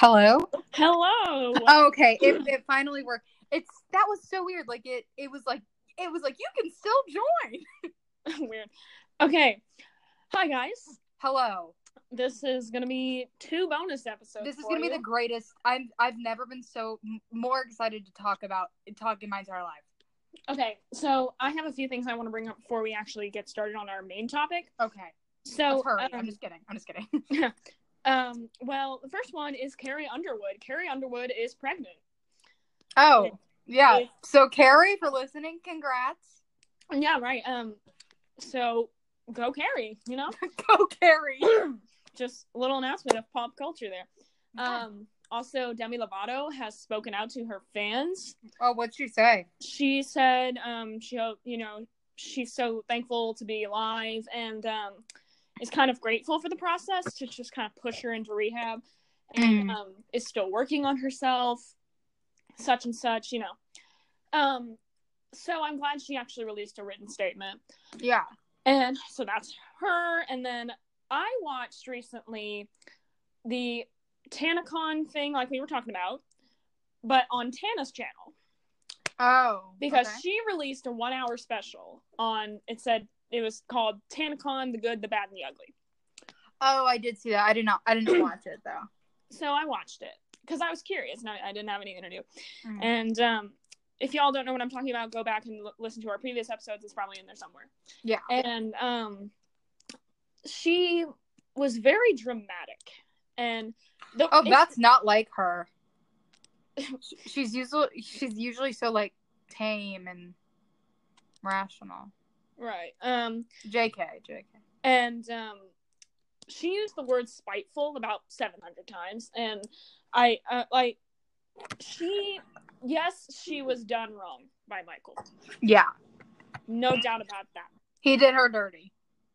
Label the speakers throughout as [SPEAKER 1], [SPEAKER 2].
[SPEAKER 1] Hello.
[SPEAKER 2] Hello.
[SPEAKER 1] Oh, okay, it, it finally worked. It's that was so weird. Like it, it was like it was like you can still join.
[SPEAKER 2] Weird. Okay. Hi guys.
[SPEAKER 1] Hello.
[SPEAKER 2] This is gonna be two bonus episodes.
[SPEAKER 1] This is gonna be the greatest. I'm I've never been so m- more excited to talk about talk in my entire life.
[SPEAKER 2] Okay, so I have a few things I want to bring up before we actually get started on our main topic.
[SPEAKER 1] Okay,
[SPEAKER 2] So, um,
[SPEAKER 1] I'm just kidding. I'm just kidding.
[SPEAKER 2] um, well, the first one is Carrie Underwood. Carrie Underwood is pregnant.
[SPEAKER 1] oh yeah.
[SPEAKER 2] it-
[SPEAKER 1] So Carrie, for listening, congrats.
[SPEAKER 2] Yeah, right. Um, so go Carrie. You know,
[SPEAKER 1] Go Carrie.
[SPEAKER 2] just a little announcement of pop culture there. Um, also Demi Lovato has spoken out to her fans
[SPEAKER 1] Oh, what'd she say?
[SPEAKER 2] she said um she you know she's so thankful to be alive and um is kind of grateful for the process to just kind of push her into rehab and
[SPEAKER 1] Mm.
[SPEAKER 2] um is still working on herself such and such you know um so i'm glad she actually released a written statement
[SPEAKER 1] Yeah.
[SPEAKER 2] and so that's her and then i watched recently the tanacon thing like we were talking about but on tana's channel
[SPEAKER 1] Oh.
[SPEAKER 2] because
[SPEAKER 1] okay.
[SPEAKER 2] she released a one hour special on it said it was called TanaCon, the good, the bad, and the ugly.
[SPEAKER 1] Oh, I did see that. I did not. I didn't watch it though.
[SPEAKER 2] So I watched it because I was curious and I, I didn't have anything to do.
[SPEAKER 1] Mm.
[SPEAKER 2] And um, if y'all don't know what I'm talking about, go back and l- listen to our previous episodes. It's probably in there somewhere.
[SPEAKER 1] Yeah.
[SPEAKER 2] And um, she was very dramatic, and the,
[SPEAKER 1] Oh, that's not like her. She's usually she's usually so like tame and rational.
[SPEAKER 2] Right. Um,
[SPEAKER 1] Jk, Jk.
[SPEAKER 2] and um, she used the word spiteful about 700 times and i uh, like she yes she was done wrong by michael
[SPEAKER 1] Yeah,
[SPEAKER 2] no doubt about that
[SPEAKER 1] he did her dirty.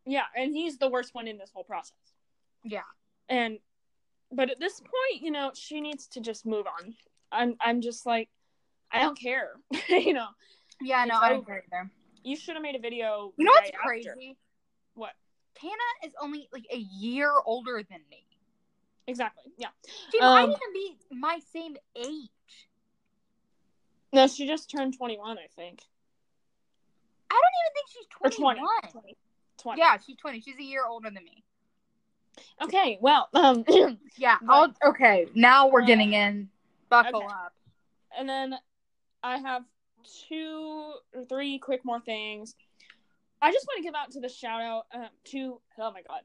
[SPEAKER 2] yeah and he's the worst one in this whole process
[SPEAKER 1] Yeah,
[SPEAKER 2] and but at this point you know she needs to just move on i'm i'm just like i don't care you know
[SPEAKER 1] yeah. No, I don't
[SPEAKER 2] over.
[SPEAKER 1] agree there.
[SPEAKER 2] You should have made a video
[SPEAKER 1] You know what's
[SPEAKER 2] right after.
[SPEAKER 1] crazy?
[SPEAKER 2] what
[SPEAKER 1] Tana is only like a year older than me.
[SPEAKER 2] exactly yeah
[SPEAKER 1] She might
[SPEAKER 2] Um,
[SPEAKER 1] even be my same age.
[SPEAKER 2] no she just turned 21 i think
[SPEAKER 1] I don't even think she's 21.
[SPEAKER 2] 20 20, 20.
[SPEAKER 1] Yeah, she's 20. She's a year older than me.
[SPEAKER 2] Okay, well, um,
[SPEAKER 1] Yeah.
[SPEAKER 2] But-
[SPEAKER 1] okay, now we're
[SPEAKER 2] Uh,
[SPEAKER 1] getting in. Buckle
[SPEAKER 2] okay.
[SPEAKER 1] up.
[SPEAKER 2] and then I have two or three quick more things. I just want to give out to the shout out uh, to oh my god,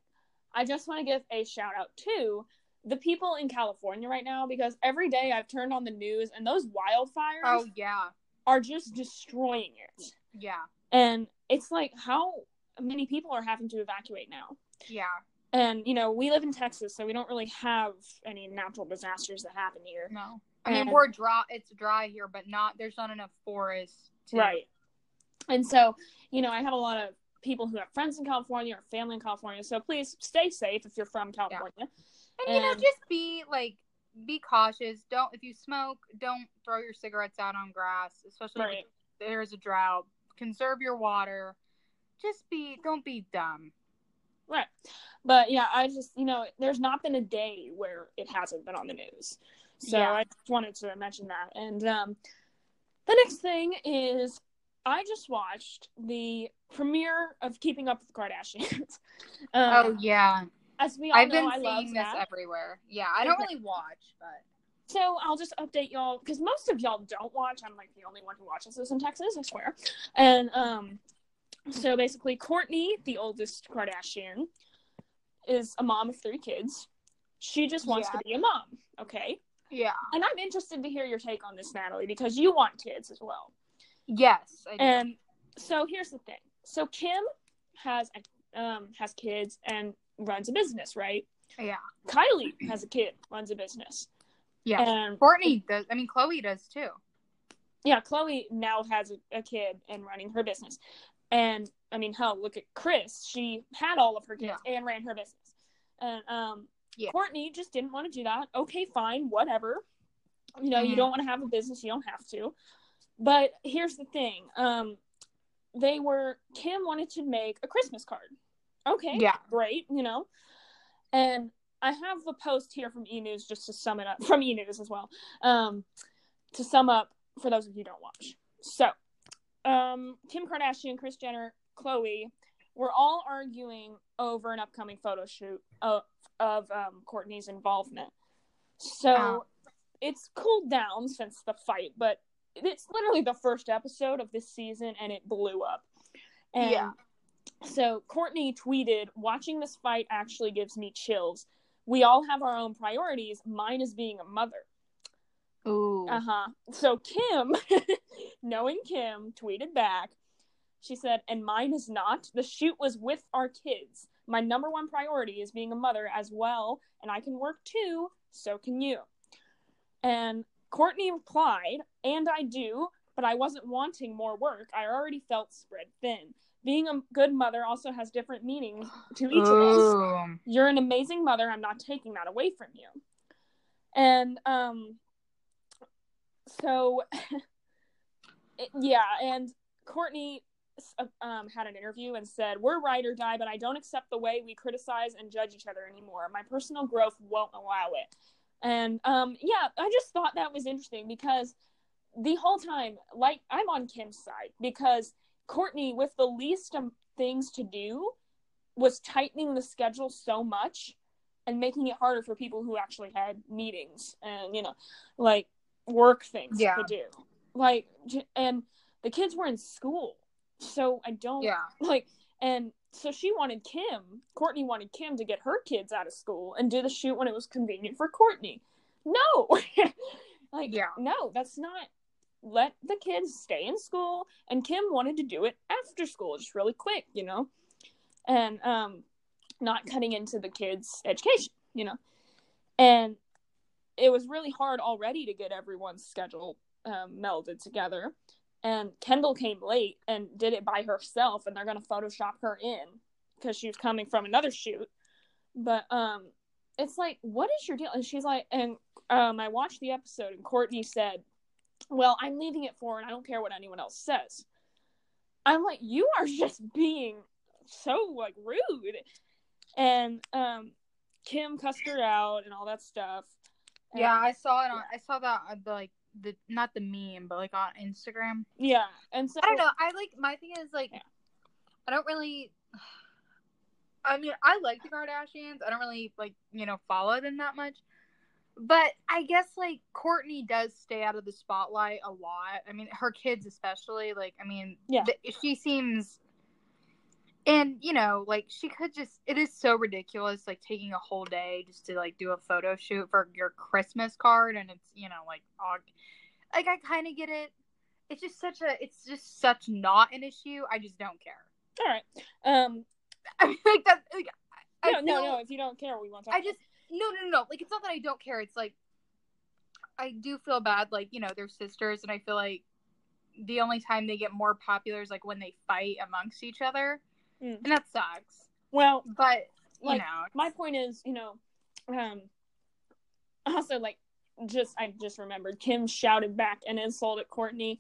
[SPEAKER 2] I just want to give a shout out to the people in California right now because every day I've turned on the news and those wildfires
[SPEAKER 1] Oh yeah,
[SPEAKER 2] are just destroying it,
[SPEAKER 1] yeah,
[SPEAKER 2] and it's like how many people are having to evacuate now.
[SPEAKER 1] yeah.
[SPEAKER 2] And you know, we live in Texas, so we don't really have any natural disasters that happen here.
[SPEAKER 1] No, I mean
[SPEAKER 2] And-
[SPEAKER 1] we're dry. It's dry here, but not. There's not enough forest. To,
[SPEAKER 2] Right. And so, you know, I have a lot of people who have friends in California or family in California. So please stay safe if you're from California.
[SPEAKER 1] And you know, just be like, be cautious. Don't if you smoke, don't throw your cigarettes out on grass, especially
[SPEAKER 2] Right.
[SPEAKER 1] if there's a drought. Conserve your water. Just be. Don't be dumb.
[SPEAKER 2] Right. But yeah, I just, you know, there's not been a day where it hasn't been on the news. So
[SPEAKER 1] Yeah.
[SPEAKER 2] I just wanted to mention that. And um, the next thing is I just watched the premiere of Keeping Up with the Kardashians. um,
[SPEAKER 1] oh yeah,
[SPEAKER 2] As we all
[SPEAKER 1] I've
[SPEAKER 2] know,
[SPEAKER 1] been
[SPEAKER 2] I love
[SPEAKER 1] seeing this
[SPEAKER 2] that.
[SPEAKER 1] everywhere. Yeah, I don't really watch, but
[SPEAKER 2] So I'll just update y'all because most of y'all don't watch. I'm like the only one who watches this in Texas, I swear. And um, so basically, Kourtney, the oldest Kardashian, is a mom of three kids. She just wants
[SPEAKER 1] Yeah.
[SPEAKER 2] to be a mom, okay?
[SPEAKER 1] Yeah,
[SPEAKER 2] And I'm interested to hear your take on this, Natalie, because you want kids as well.
[SPEAKER 1] yes, I do.
[SPEAKER 2] And so here's the thing. So Kim has um has kids and runs a business, right?
[SPEAKER 1] yeah,
[SPEAKER 2] Kylie has a kid, runs a business,
[SPEAKER 1] yeah.
[SPEAKER 2] and
[SPEAKER 1] Kourtney does. I mean, Khloe does too.
[SPEAKER 2] yeah, Khloe now has a, a kid and running her business. And I mean, hell, look at Kris. She had all of her kids and ran her business. And um,
[SPEAKER 1] Yeah.
[SPEAKER 2] Kourtney just didn't want to do that. Okay, fine, whatever. You know, you
[SPEAKER 1] Mhm.
[SPEAKER 2] don't want to have a business, you don't have to. But here's the thing. Um, they were Kim wanted to make a Christmas card. Okay,
[SPEAKER 1] Yeah.
[SPEAKER 2] great, you know. And I have the post here from E News just to sum it up from E News as well. Um, to sum up for those of you who don't watch. So, um, Kim Kardashian, Kris Jenner, Khloe, we're all arguing over an upcoming photo shoot of of um, Kourtney's involvement. So
[SPEAKER 1] Oh.
[SPEAKER 2] it's cooled down since the fight, but it's literally the first episode of this season, and it blew up. And
[SPEAKER 1] Yeah.
[SPEAKER 2] So Kourtney tweeted, "Watching this fight actually gives me chills. We all have our own priorities. Mine is being a mother."
[SPEAKER 1] Ooh.
[SPEAKER 2] Uh huh. So Kim, knowing Kim, tweeted back. She said, and mine is not. The shoot was with our kids. My number one priority is being a mother as well, and I can work too, so can you. And Kourtney replied, and I do, but I wasn't wanting more work. I already felt spread thin. Being a good mother also has different meanings to each of us you're an amazing mother i'm not taking that away from you and um so it- yeah and kourtney um, had an interview and said we're ride or die but i don't accept the way we criticize and judge each other anymore. My personal growth won't allow it. And um yeah i just thought that was interesting because the whole time like i'm on kim's side because kourtney with the least um, things to do was tightening the schedule so much and making it harder for people who actually had meetings and you know like work things
[SPEAKER 1] Yeah.
[SPEAKER 2] to do. Like and the kids were in school so i don't
[SPEAKER 1] Yeah.
[SPEAKER 2] like and so she wanted kim kourtney wanted kim to get her kids out of school and do the shoot when it was convenient for kourtney. No. Like
[SPEAKER 1] Yeah.
[SPEAKER 2] no that's not let the kids stay in school. And kim wanted to do it after school just really quick you know? And um not cutting into the kids education you know? And it was really hard already to get everyone's schedule um, melded together and kendall came late and did it by herself and they're going to photoshop her in because she was coming from another shoot. But um it's like what is your deal? And she's like and um i watched the episode and kourtney said well i'm leaving it for and i don't care what anyone else says. I'm like you are just being so like rude. And um kim cussed her out and all that stuff. And-
[SPEAKER 1] Yeah, I saw it on. I saw that on the like the not the meme, but like on Instagram.
[SPEAKER 2] yeah and so
[SPEAKER 1] I don't know. I like my thing is like
[SPEAKER 2] Yeah.
[SPEAKER 1] I don't really. I mean, I like the Kardashians. I don't really like you know follow them that much, but I guess like Kourtney does stay out of the spotlight a lot. I mean, her kids especially. Like, I mean,
[SPEAKER 2] Yeah.
[SPEAKER 1] th- she seems. And you know, like she could just it is so ridiculous, like taking a whole day just to like do a photo shoot for your Christmas card and it's, you know, like like I kinda get it. It's just such a it's just such not an issue. I just don't care.
[SPEAKER 2] all right um
[SPEAKER 1] I mean like that like I
[SPEAKER 2] no no
[SPEAKER 1] feel-
[SPEAKER 2] no if you don't care we want to talk
[SPEAKER 1] I just no no no no like it's not that I don't care. It's like I do feel bad, like, you know, they're sisters and I feel like the only time they get more popular is like when they fight amongst each other.
[SPEAKER 2] Mm.
[SPEAKER 1] And that sucks.
[SPEAKER 2] well
[SPEAKER 1] But you
[SPEAKER 2] Like,
[SPEAKER 1] know
[SPEAKER 2] my point is, you know, um, also like just I just remembered Kim shouted back an insult at Kourtney.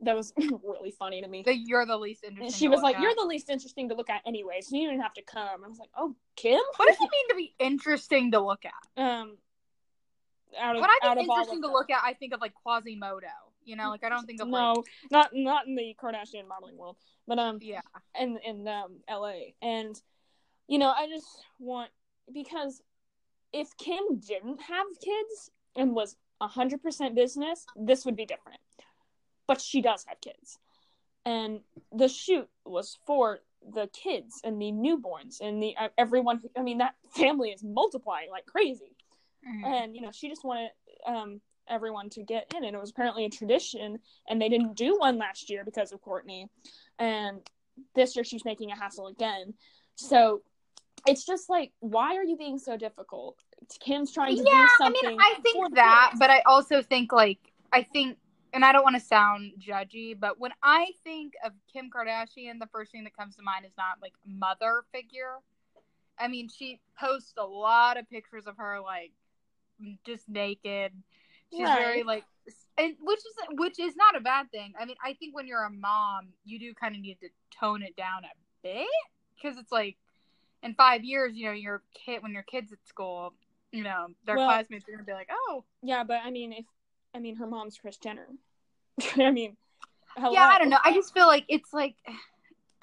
[SPEAKER 2] That was really funny to me.
[SPEAKER 1] that you're the least interesting.
[SPEAKER 2] And she
[SPEAKER 1] to
[SPEAKER 2] was
[SPEAKER 1] look
[SPEAKER 2] like,
[SPEAKER 1] at.
[SPEAKER 2] "You're the least interesting to look at anyway, so you don't have to come." I was like, "Oh, Kim."
[SPEAKER 1] What does it mean to be interesting to look at?
[SPEAKER 2] Um, out of
[SPEAKER 1] When I
[SPEAKER 2] out
[SPEAKER 1] think
[SPEAKER 2] of of
[SPEAKER 1] interesting to
[SPEAKER 2] them.
[SPEAKER 1] look at, I think of like Quasimodo. You know, like I don't think of
[SPEAKER 2] no,
[SPEAKER 1] like
[SPEAKER 2] not not in the Kardashian modeling world, but um,
[SPEAKER 1] yeah,
[SPEAKER 2] in in um LA. And you know, I just want because if Kim didn't have kids and was hundred percent business, this would be different. But she does have kids, and the shoot was for the kids and the newborns and the uh, everyone. I mean, that family is multiplying like crazy
[SPEAKER 1] Mhm.
[SPEAKER 2] and you know she just wanted um everyone to get in and it was apparently a tradition and they didn't do one last year because of kourtney and this year she's making a hassle again so it's just like why are you being so difficult kim's trying to
[SPEAKER 1] yeah.
[SPEAKER 2] do
[SPEAKER 1] I mean, I think that, but I also think like I think, and I don't want to sound judgy, but when I think of Kim Kardashian, the first thing that comes to mind is not like mother figure. I mean, she posts a lot of pictures of her like just naked. She's
[SPEAKER 2] Right.
[SPEAKER 1] very like, and which is which is not a bad thing. I mean, I think when you're a mom, you do kind of need to tone it down a bit because it's like, in five years, you know, your kid when your kids at school, you know, their
[SPEAKER 2] Well-
[SPEAKER 1] classmates are gonna be like, oh,
[SPEAKER 2] Yeah, but I mean, if I mean her mom's Kris Jenner. I mean, hello.
[SPEAKER 1] yeah, I don't know. I just feel like it's like,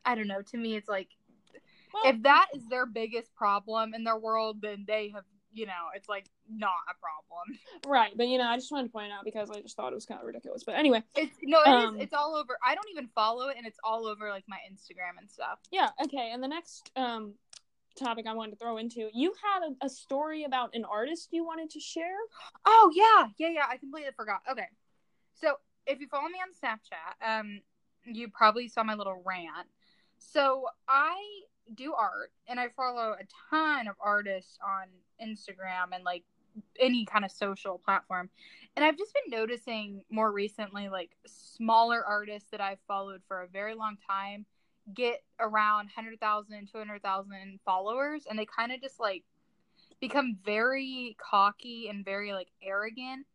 [SPEAKER 1] I don't know. To me, it's like
[SPEAKER 2] Well,
[SPEAKER 1] if that is their biggest problem in their world, then they have, you know, it's like not a problem.
[SPEAKER 2] right, but you know, I just wanted to point it out because I just thought it was kind of ridiculous. But anyway,
[SPEAKER 1] It's no, it is.
[SPEAKER 2] Um,
[SPEAKER 1] It's all over. I don't even follow it, and it's all over like my Instagram and stuff.
[SPEAKER 2] yeah, okay. And the next um topic I wanted to throw into, you had a, a story about an artist you wanted to share.
[SPEAKER 1] Oh yeah, yeah, yeah. I completely forgot. Okay, so if you follow me on Snapchat, um, you probably saw my little rant. So I do art, and I follow a ton of artists on Instagram and like any kind of social platform. And I've just been noticing more recently, like smaller artists that I've followed for a very long time get around 100,000, 200,000 followers, and they kind of just like become very cocky and very like arrogant.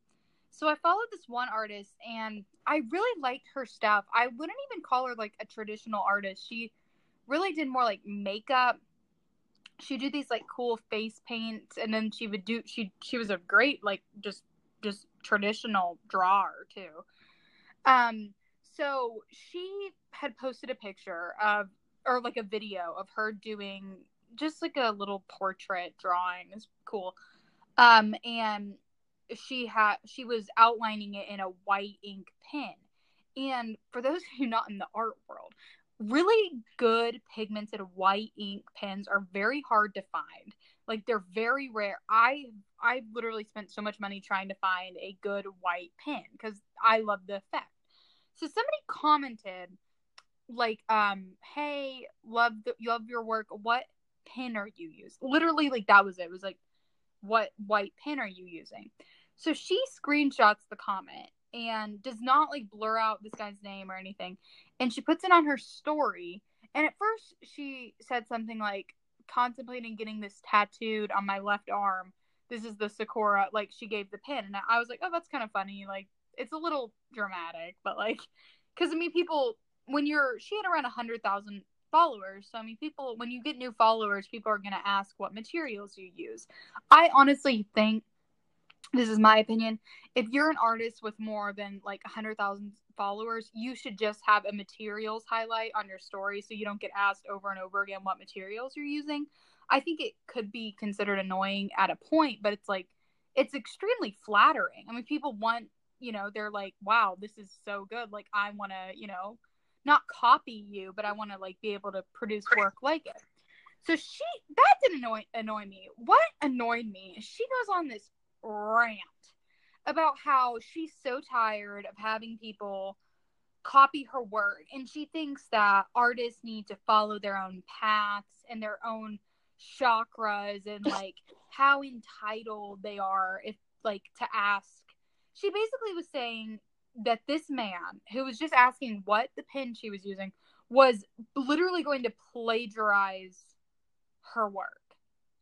[SPEAKER 1] So I followed this one artist and I really liked her stuff. I wouldn't even call her like a traditional artist. She really did more like makeup. She did these like cool face paints and then she would do she she was a great like just just traditional drawer too. Um so she had posted a picture of or like a video of her doing just like a little portrait drawing. It's cool. Um and she had she was outlining it in a white ink pen. And for those you not in the art world, really good pigmented white ink pens are very hard to find. Like they're very rare. I I literally spent so much money trying to find a good white pen because I love the effect. So somebody commented like um hey love the love your work what pen are you using literally like that was it. it was like what white pen are you using so she screenshots the comment and does not like blur out this guy's name or anything and she puts it on her story. And at first she said something like contemplating getting this tattooed on my left arm. This is the sakura like she gave the pin. And i was like oh that's kind of funny. Like it's a little dramatic but like because i mean people when you're she had around a hundred thousand followers. So i mean people when you get new followers people are going to ask what materials you use. I honestly think this is my opinion if you're an artist with more than like 100,000 followers, you should just have a materials highlight on your story so you don't get asked over and over again what materials you're using. I think it could be considered annoying at a point, but it's like it's extremely flattering. I mean, people want, you know, they're like, "Wow, this is so good. Like I want to, you know, not copy you, but I want to like be able to produce work like it." So she that didn't annoy annoy me. What annoyed me is she goes on this rant about how she's so tired of having people copy her work. And she thinks that artists need to follow their own paths and their own chakras and like how entitled they are if like to ask. She basically was saying that this man who was just asking what the pen she was using was literally going to plagiarize her work.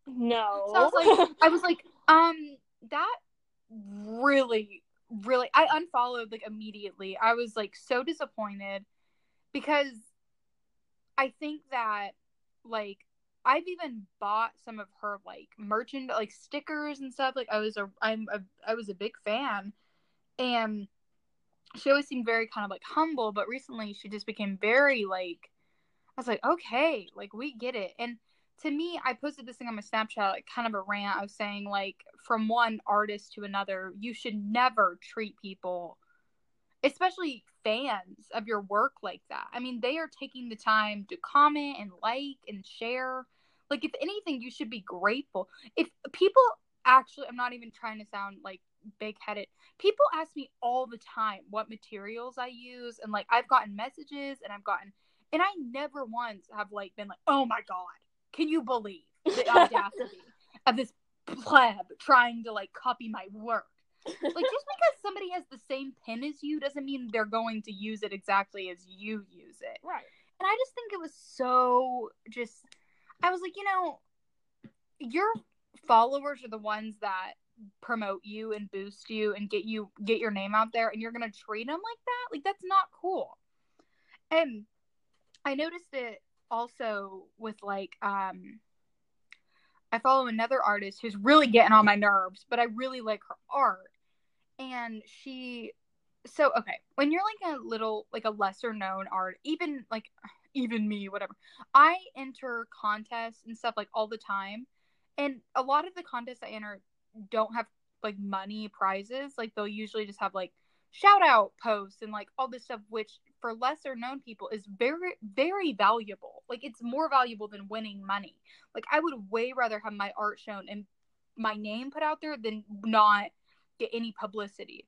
[SPEAKER 2] No.
[SPEAKER 1] so I was like, I was like, um, that really, really, I unfollowed like immediately. I was like so disappointed because I think that like I've even bought some of her like merchant like stickers and stuff. Like I was a I'm a I was a big fan, and she always seemed very kind of like humble. But recently, she just became very like I was like, okay, like we get it, and to me, I posted this thing on my Snapchat, like kind of a rant. I was saying, like, from one artist to another, you should never treat people, especially fans of your work, like that. I mean, they are taking the time to comment and like and share. Like, if anything, you should be grateful. If people actually, I'm not even trying to sound like big headed, people ask me all the time what materials I use. And, like, I've gotten messages and I've gotten, and I never once have, like, been like, oh my God can you believe the audacity of this pleb trying to like copy my work? Like just because somebody has the same pen as you doesn't mean they're going to use it exactly as you use it.
[SPEAKER 2] right.
[SPEAKER 1] And I just think it was so just I was like, you know, your followers are the ones that promote you and boost you and get you get your name out there and you're going to treat them like that? Like that's not cool. And I noticed it also with like um I follow another artist who's really getting on my nerves, but I really like her art. And she so okay, when you're like a little like a lesser known art, even like even me, whatever. I enter contests and stuff like all the time. And a lot of the contests I enter don't have like money prizes. Like they'll usually just have like shout out posts and like all this stuff which for lesser known people is very very valuable. Like it's more valuable than winning money. Like i would way rather have my art shown and my name put out there than not get any publicity.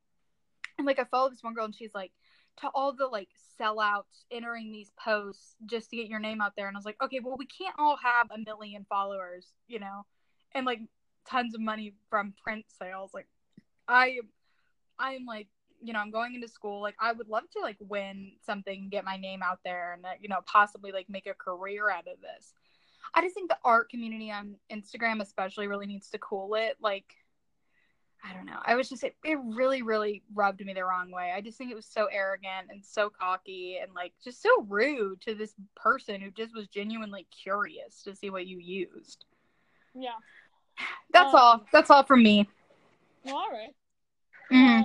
[SPEAKER 1] And like i follow this one girl and she's like to all the like sellouts entering these posts just to get your name out there. And i was like okay well we can't all have a million followers you know and like tons of money from print sales. Like i i'm like you know i'm going into school like i would love to like win something get my name out there and you know possibly like make a career out of this. I just think the art community on instagram especially really needs to cool it like i don't know. I was just it, it really really rubbed me the wrong way. I just think it was so arrogant and so cocky and like just so rude to this person who just was genuinely curious to see what you used.
[SPEAKER 2] Yeah.
[SPEAKER 1] that's
[SPEAKER 2] Um,
[SPEAKER 1] all. That's all from me.
[SPEAKER 2] Well, all right. Uh,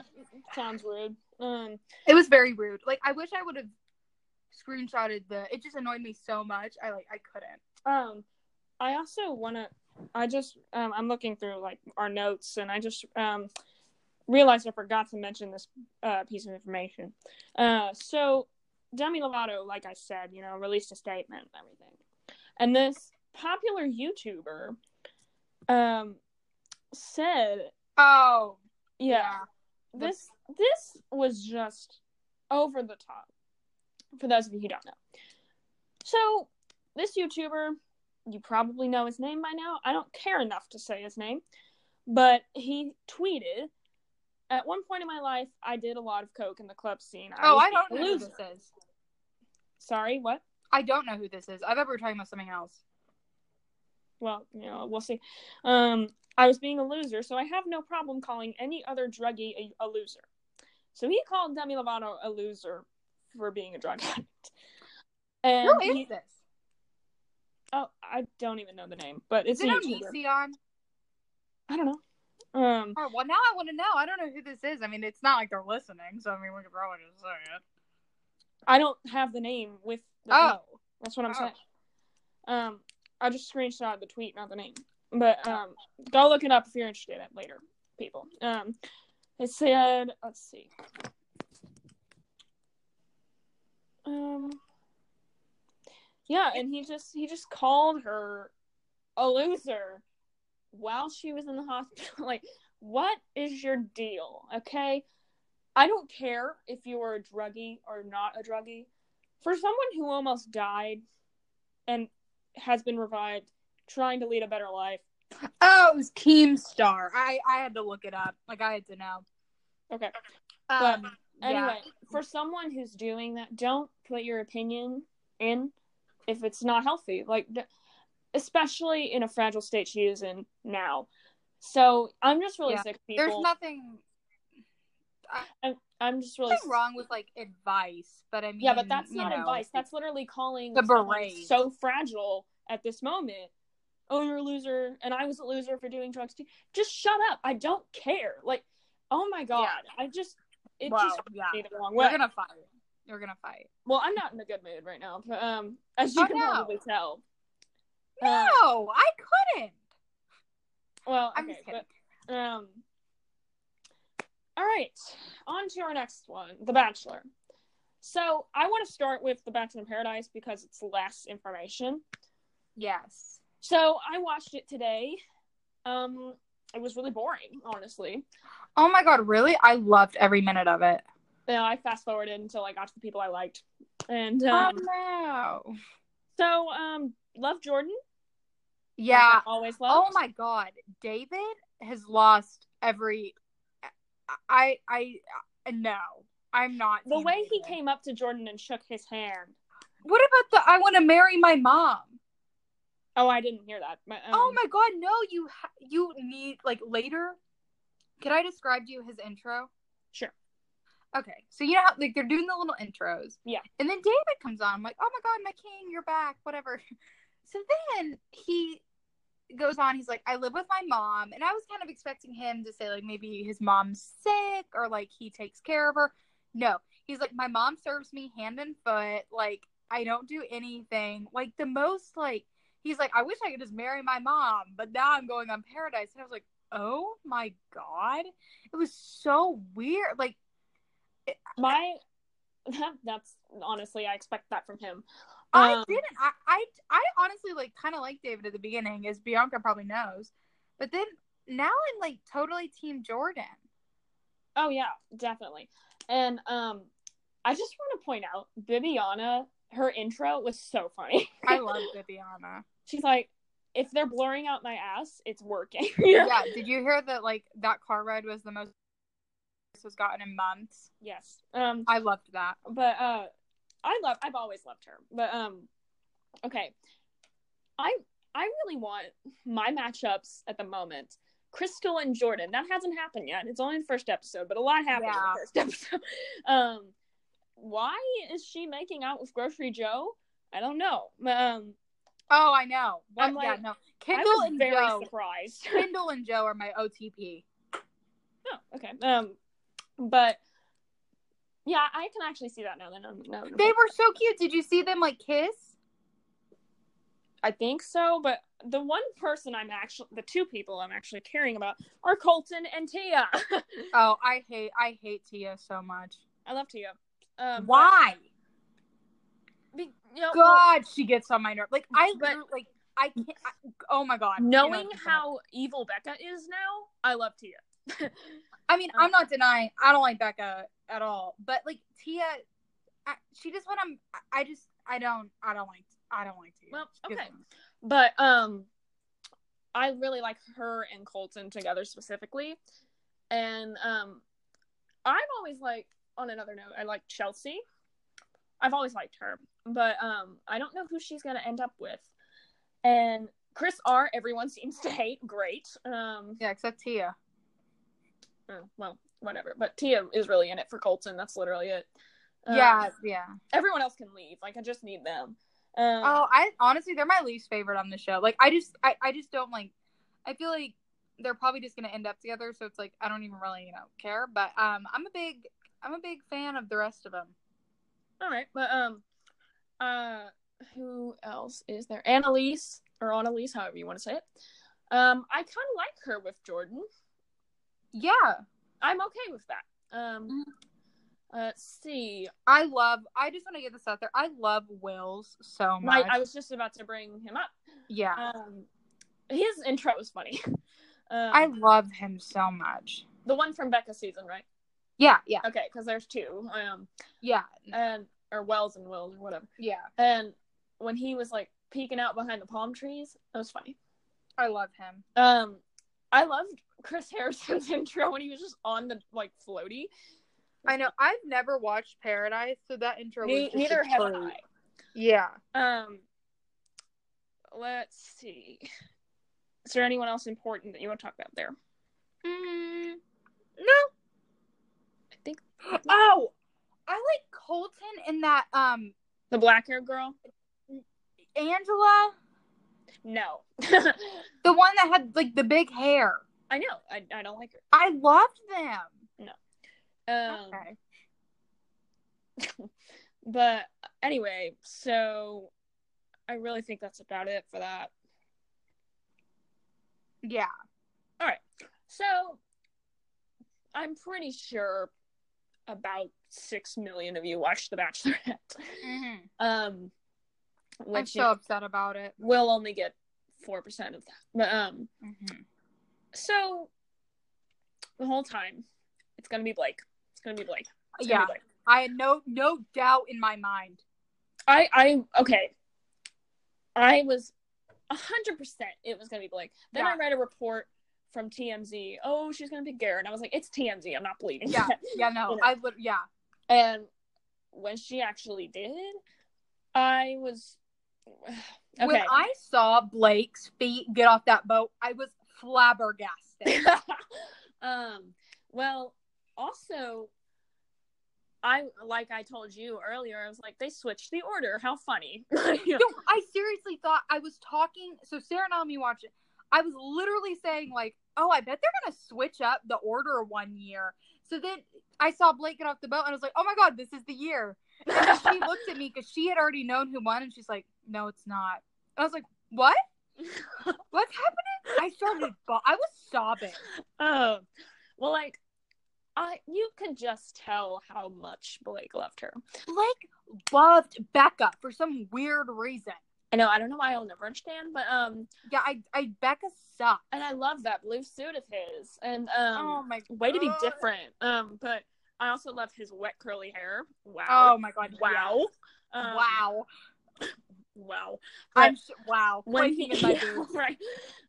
[SPEAKER 2] sounds rude. Um.
[SPEAKER 1] It was very rude. Like I wish I would have screenshotted the. It just annoyed me so much. I like I couldn't.
[SPEAKER 2] Um. I also want to. I just. Um. I'm looking through like our notes, and I just um realized I forgot to mention this uh, piece of information. Uh. So Demi Lovato, like I said, you know, released a statement and everything, and this popular YouTuber, um, said,
[SPEAKER 1] Oh
[SPEAKER 2] yeah.
[SPEAKER 1] The-
[SPEAKER 2] this this was just over the top for those of you who don't know so this youtuber you probably know his name by now i don't care enough to say his name but he tweeted at one point in my life i did a lot of coke in the club scene
[SPEAKER 1] Oh, I don't know who this is.
[SPEAKER 2] sorry what
[SPEAKER 1] I don't know who this is. I thought we were talking about something else.
[SPEAKER 2] Well you know we'll see um i was being a loser so i have no problem calling any other druggie a, a loser so he called demi lovato a loser for being a drug addict and
[SPEAKER 1] Who is
[SPEAKER 2] he-
[SPEAKER 1] this?
[SPEAKER 2] oh i don't even know the name but it's
[SPEAKER 1] Is it on
[SPEAKER 2] i don't know um
[SPEAKER 1] Oh well, now I want to know. I don't know who this is. I mean, it's not like they're listening, so I mean, we could probably just say it.
[SPEAKER 2] i don't have the name with the
[SPEAKER 1] Oh,
[SPEAKER 2] tweet. that's what i'm
[SPEAKER 1] Oh.
[SPEAKER 2] saying um i just screenshot the tweet not the name. But um go look it up if you're interested at later people. Um it said let's see. Um yeah and he just he just called her a loser while she was in the hospital. Like what is your deal? Okay? I don't care if you were a druggie or not a druggie. For someone who almost died and has been revived trying to lead a better life
[SPEAKER 1] oh, it was Keemstar. I I had to look it up. Like I had to know.
[SPEAKER 2] okay
[SPEAKER 1] Um, yeah.
[SPEAKER 2] Anyway, for someone who's doing that, don't put your opinion in if it's not healthy. Like, especially in a fragile state she is in now. So I'm just really
[SPEAKER 1] Yeah.
[SPEAKER 2] sick of
[SPEAKER 1] there's nothing.
[SPEAKER 2] I'm, I'm just really
[SPEAKER 1] wrong with like advice, but I mean,
[SPEAKER 2] yeah, but that's not
[SPEAKER 1] know,
[SPEAKER 2] advice. That's literally calling
[SPEAKER 1] The berate.
[SPEAKER 2] so fragile at this moment. Oh, you're a loser, and I was a loser for doing drugs too. Just shut up. I don't care. Like, oh my god, I just it just
[SPEAKER 1] yeah.
[SPEAKER 2] made the wrong
[SPEAKER 1] We're gonna fight. You're gonna fight.
[SPEAKER 2] Well, I'm not in a good mood right now. But, um, as you
[SPEAKER 1] Oh,
[SPEAKER 2] can
[SPEAKER 1] no.
[SPEAKER 2] probably tell.
[SPEAKER 1] No,
[SPEAKER 2] Um,
[SPEAKER 1] I couldn't.
[SPEAKER 2] well,
[SPEAKER 1] I'm just kidding.
[SPEAKER 2] but um, all right, on to our next one, The Bachelor. So I want to start with The Bachelor in Paradise because it's less information.
[SPEAKER 1] Yes.
[SPEAKER 2] So I watched it today. Um, it was really boring, honestly.
[SPEAKER 1] Oh my god, really? I loved every minute of it.
[SPEAKER 2] Yeah, I fast forwarded until I got to the people I liked, and
[SPEAKER 1] oh
[SPEAKER 2] um,
[SPEAKER 1] no.
[SPEAKER 2] so um, love Jordan.
[SPEAKER 1] Yeah.
[SPEAKER 2] I always love.
[SPEAKER 1] Oh my god, David has lost every. I I, I no, I'm not.
[SPEAKER 2] The way he
[SPEAKER 1] David.
[SPEAKER 2] came up to Jordan and shook his hand.
[SPEAKER 1] What about the I want to marry my mom?
[SPEAKER 2] Oh, I didn't hear that. but, um,
[SPEAKER 1] oh my god, no! You ha- you need like later. Can I describe to you his intro?
[SPEAKER 2] Sure.
[SPEAKER 1] Okay, so you know how like they're doing the little intros.
[SPEAKER 2] Yeah.
[SPEAKER 1] And then David comes on. I'm like, oh my god, my king, you're back. Whatever. So then he goes on. He's like, I live with my mom, and I was kind of expecting him to say like maybe his mom's sick or like he takes care of her. No, he's like, my mom serves me hand and foot. Like I don't do anything. Like the most like he's like, I wish I could just marry my mom, but now I'm going on Paradise, and I was like, oh my god, it was so weird. Like
[SPEAKER 2] My that's honestly, I expect that from him.
[SPEAKER 1] I
[SPEAKER 2] Um,
[SPEAKER 1] didn't. I, I I honestly like kind of like David at the beginning, as Bianca probably knows. But then now I'm like totally Team Jordan.
[SPEAKER 2] Oh yeah, definitely. And um I just want to point out Bibiana, her intro was so funny.
[SPEAKER 1] I love Bibiana.
[SPEAKER 2] She's like, if they're blurring out my ass, it's working.
[SPEAKER 1] yeah. Did you hear that? Like that car ride was the most this was gotten in months.
[SPEAKER 2] Yes. Um
[SPEAKER 1] I loved that.
[SPEAKER 2] but uh I love I've always loved her. But um okay. I I really want my matchups at the moment. Krystal and Jordan. That hasn't happened yet. It's only the first episode, but a lot happened
[SPEAKER 1] Yeah.
[SPEAKER 2] in the first episode. Um why is she making out with Grocery Joe? I don't know. Um
[SPEAKER 1] Oh, I know. What?
[SPEAKER 2] I'm
[SPEAKER 1] yeah,
[SPEAKER 2] like-
[SPEAKER 1] no.
[SPEAKER 2] I
[SPEAKER 1] Kendall and
[SPEAKER 2] very
[SPEAKER 1] Joe.
[SPEAKER 2] surprised.
[SPEAKER 1] Kendall and Joe are my OTP.
[SPEAKER 2] oh, okay. Um but yeah, I can actually see that now. Then um, no,
[SPEAKER 1] They were so cute. Did you see them like kiss?
[SPEAKER 2] I think so, but the one person I'm actually, the two people I'm actually caring about are Colton and Tia.
[SPEAKER 1] Oh, I hate I hate Tia so much.
[SPEAKER 2] I love Tia. Um,
[SPEAKER 1] Why?
[SPEAKER 2] be- you know, well,
[SPEAKER 1] God, she gets on my nerve. Like I
[SPEAKER 2] But-
[SPEAKER 1] like I can't. I, oh my god.
[SPEAKER 2] Knowing how evil Becca is now, I love Tia.
[SPEAKER 1] I mean, I'm not denying I don't like Becca at all, but like Tia, I, she just when I'm, I- I just I don't I don't like I don't like Tia.
[SPEAKER 2] Well, okay. but um, I really like her and Colton together specifically, and um, I'm always like on another note, I like Chelsea. I've always liked her, but um, I don't know who she's gonna end up with. And Chris R, everyone seems to hate. Great. Um,
[SPEAKER 1] Yeah, except Tia.
[SPEAKER 2] oh, well, whatever. But Tia is really in it for Colton. That's literally it. Um,
[SPEAKER 1] yeah, yeah.
[SPEAKER 2] Everyone else can leave. Like I just need them. Um,
[SPEAKER 1] Oh, I honestly they're my least favorite on the show. Like I just I I just don't like. I feel like they're probably just gonna end up together, so it's like I don't even really you know care. But um, I'm a big I'm a big fan of the rest of them.
[SPEAKER 2] All right, but um, uh, who else is there? Annaliese or Annaliese, however you want to say it. Um, I kind of like her with Jordan.
[SPEAKER 1] Yeah,
[SPEAKER 2] I'm okay with that. Um,
[SPEAKER 1] Mhm.
[SPEAKER 2] let's see.
[SPEAKER 1] I love. I just want to get this out there. I love Will's so much.
[SPEAKER 2] I was just about to bring him up.
[SPEAKER 1] yeah,
[SPEAKER 2] Um, his intro was funny. Um,
[SPEAKER 1] I love him so much.
[SPEAKER 2] the one from Becca's season, right?
[SPEAKER 1] Yeah, yeah,
[SPEAKER 2] Okay, because there's two. Um,
[SPEAKER 1] yeah,
[SPEAKER 2] and or Wells and Wills or whatever.
[SPEAKER 1] yeah.
[SPEAKER 2] And when he was like peeking out behind the palm trees, that was funny.
[SPEAKER 1] I love him.
[SPEAKER 2] Um, I loved Chris Harrison's intro when he was just on the like floaty.
[SPEAKER 1] I know. I've never watched Paradise, so that intro.
[SPEAKER 2] Ne-
[SPEAKER 1] was just
[SPEAKER 2] neither have. I.
[SPEAKER 1] Yeah.
[SPEAKER 2] Um, let's see. Is there anyone else important that you want to talk about there?
[SPEAKER 1] Mm, no.
[SPEAKER 2] I think
[SPEAKER 1] Oh, I like Colton and that um
[SPEAKER 2] the black hair girl.
[SPEAKER 1] Angela,
[SPEAKER 2] No,
[SPEAKER 1] the one that had like the big hair.
[SPEAKER 2] I know. I, I don't like her.
[SPEAKER 1] I loved them.
[SPEAKER 2] No. Um,
[SPEAKER 1] Okay.
[SPEAKER 2] but anyway, so I really think that's about it for that.
[SPEAKER 1] Yeah. All right.
[SPEAKER 2] So I'm pretty sure about six million of you watched The Bachelorette.
[SPEAKER 1] Mm-hmm.
[SPEAKER 2] Um,
[SPEAKER 1] I'm so upset about it.
[SPEAKER 2] We'll only get four percent of that. But um,
[SPEAKER 1] Mm-hmm.
[SPEAKER 2] so the whole time it's gonna be Blake. It's gonna be Blake. Gonna
[SPEAKER 1] Yeah,
[SPEAKER 2] be Blake.
[SPEAKER 1] I had no no doubt in my mind.
[SPEAKER 2] I I okay. I was a hundred percent it was gonna be Blake. Then I read a report from TMZ. Oh, she's gonna pick Garrett. And I was like, it's TMZ. I'm not believing.
[SPEAKER 1] Yeah, yeah, no,
[SPEAKER 2] You know.
[SPEAKER 1] I would, yeah,
[SPEAKER 2] And when she actually did, I was okay.
[SPEAKER 1] When I saw Blake's feet get off that boat, I was flabbergasted.
[SPEAKER 2] um. Well, also, I like I told you earlier. I was like, they switched the order. How funny.
[SPEAKER 1] No, I seriously thought I was talking. So Sarah and I, watch it. I was literally saying like, oh, I bet they're gonna switch up the order one year. So then I saw Blake get off the boat and I was like, oh my god, this is the year. And she looked at me because she had already known who won, and she's like, no, it's not. I was like, what? What's happening? I started. Ba- I was sobbing.
[SPEAKER 2] Oh, well, like, I you could just tell how much Blake loved her.
[SPEAKER 1] Blake loved Becca for some weird reason.
[SPEAKER 2] I know. I don't know why I'll never understand, but um,
[SPEAKER 1] Yeah, I, I Becca sucked.
[SPEAKER 2] and I love that blue suit of his, and um,
[SPEAKER 1] oh my
[SPEAKER 2] way to be different. Um, but I also love his wet curly hair. Wow.
[SPEAKER 1] Oh my god!
[SPEAKER 2] wow.
[SPEAKER 1] yeah.
[SPEAKER 2] Um,
[SPEAKER 1] wow.
[SPEAKER 2] Wow.
[SPEAKER 1] I'm sh- wow.
[SPEAKER 2] when he
[SPEAKER 1] in my boots.
[SPEAKER 2] right.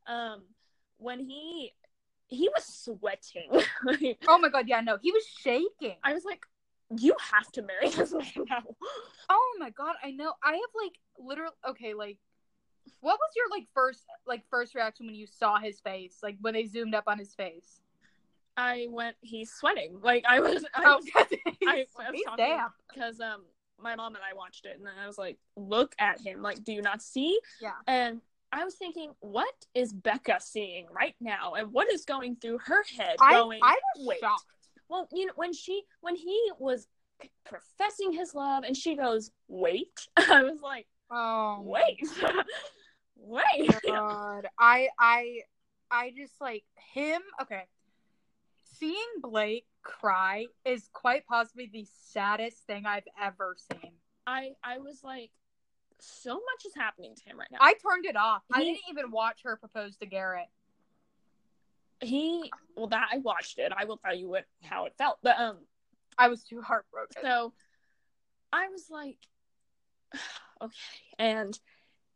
[SPEAKER 2] Um, when he he was sweating.
[SPEAKER 1] Oh my god! Yeah, no, he was shaking.
[SPEAKER 2] I was like, you have to marry this man now.
[SPEAKER 1] Oh my god! I know. I have like literally. Okay, like, what was your like first like first reaction when you saw his face? Like when they zoomed up on his face.
[SPEAKER 2] I went, he's sweating. Like I was, I
[SPEAKER 1] Oh,
[SPEAKER 2] I, I was talking because um my mom and I watched it, and then I was like, look at him. Like, do you not see?
[SPEAKER 1] Yeah.
[SPEAKER 2] And I was thinking, what is Becca seeing right now, and what is going through her head?
[SPEAKER 1] I
[SPEAKER 2] going,
[SPEAKER 1] I was
[SPEAKER 2] wait.
[SPEAKER 1] shocked.
[SPEAKER 2] Well, you know, when she when he was professing his love, and she goes, "Wait," I was like,
[SPEAKER 1] Oh
[SPEAKER 2] "Wait, wait."
[SPEAKER 1] god! I I I just like him. Okay, seeing Blake cry is quite possibly the saddest thing I've ever seen.
[SPEAKER 2] I I was like, so much is happening to him right now.
[SPEAKER 1] I turned it off. I didn't even watch her propose to Garrett.
[SPEAKER 2] he well that I watched it. I will tell you what how it felt, but um,
[SPEAKER 1] I was too heartbroken.
[SPEAKER 2] so I was like, okay, and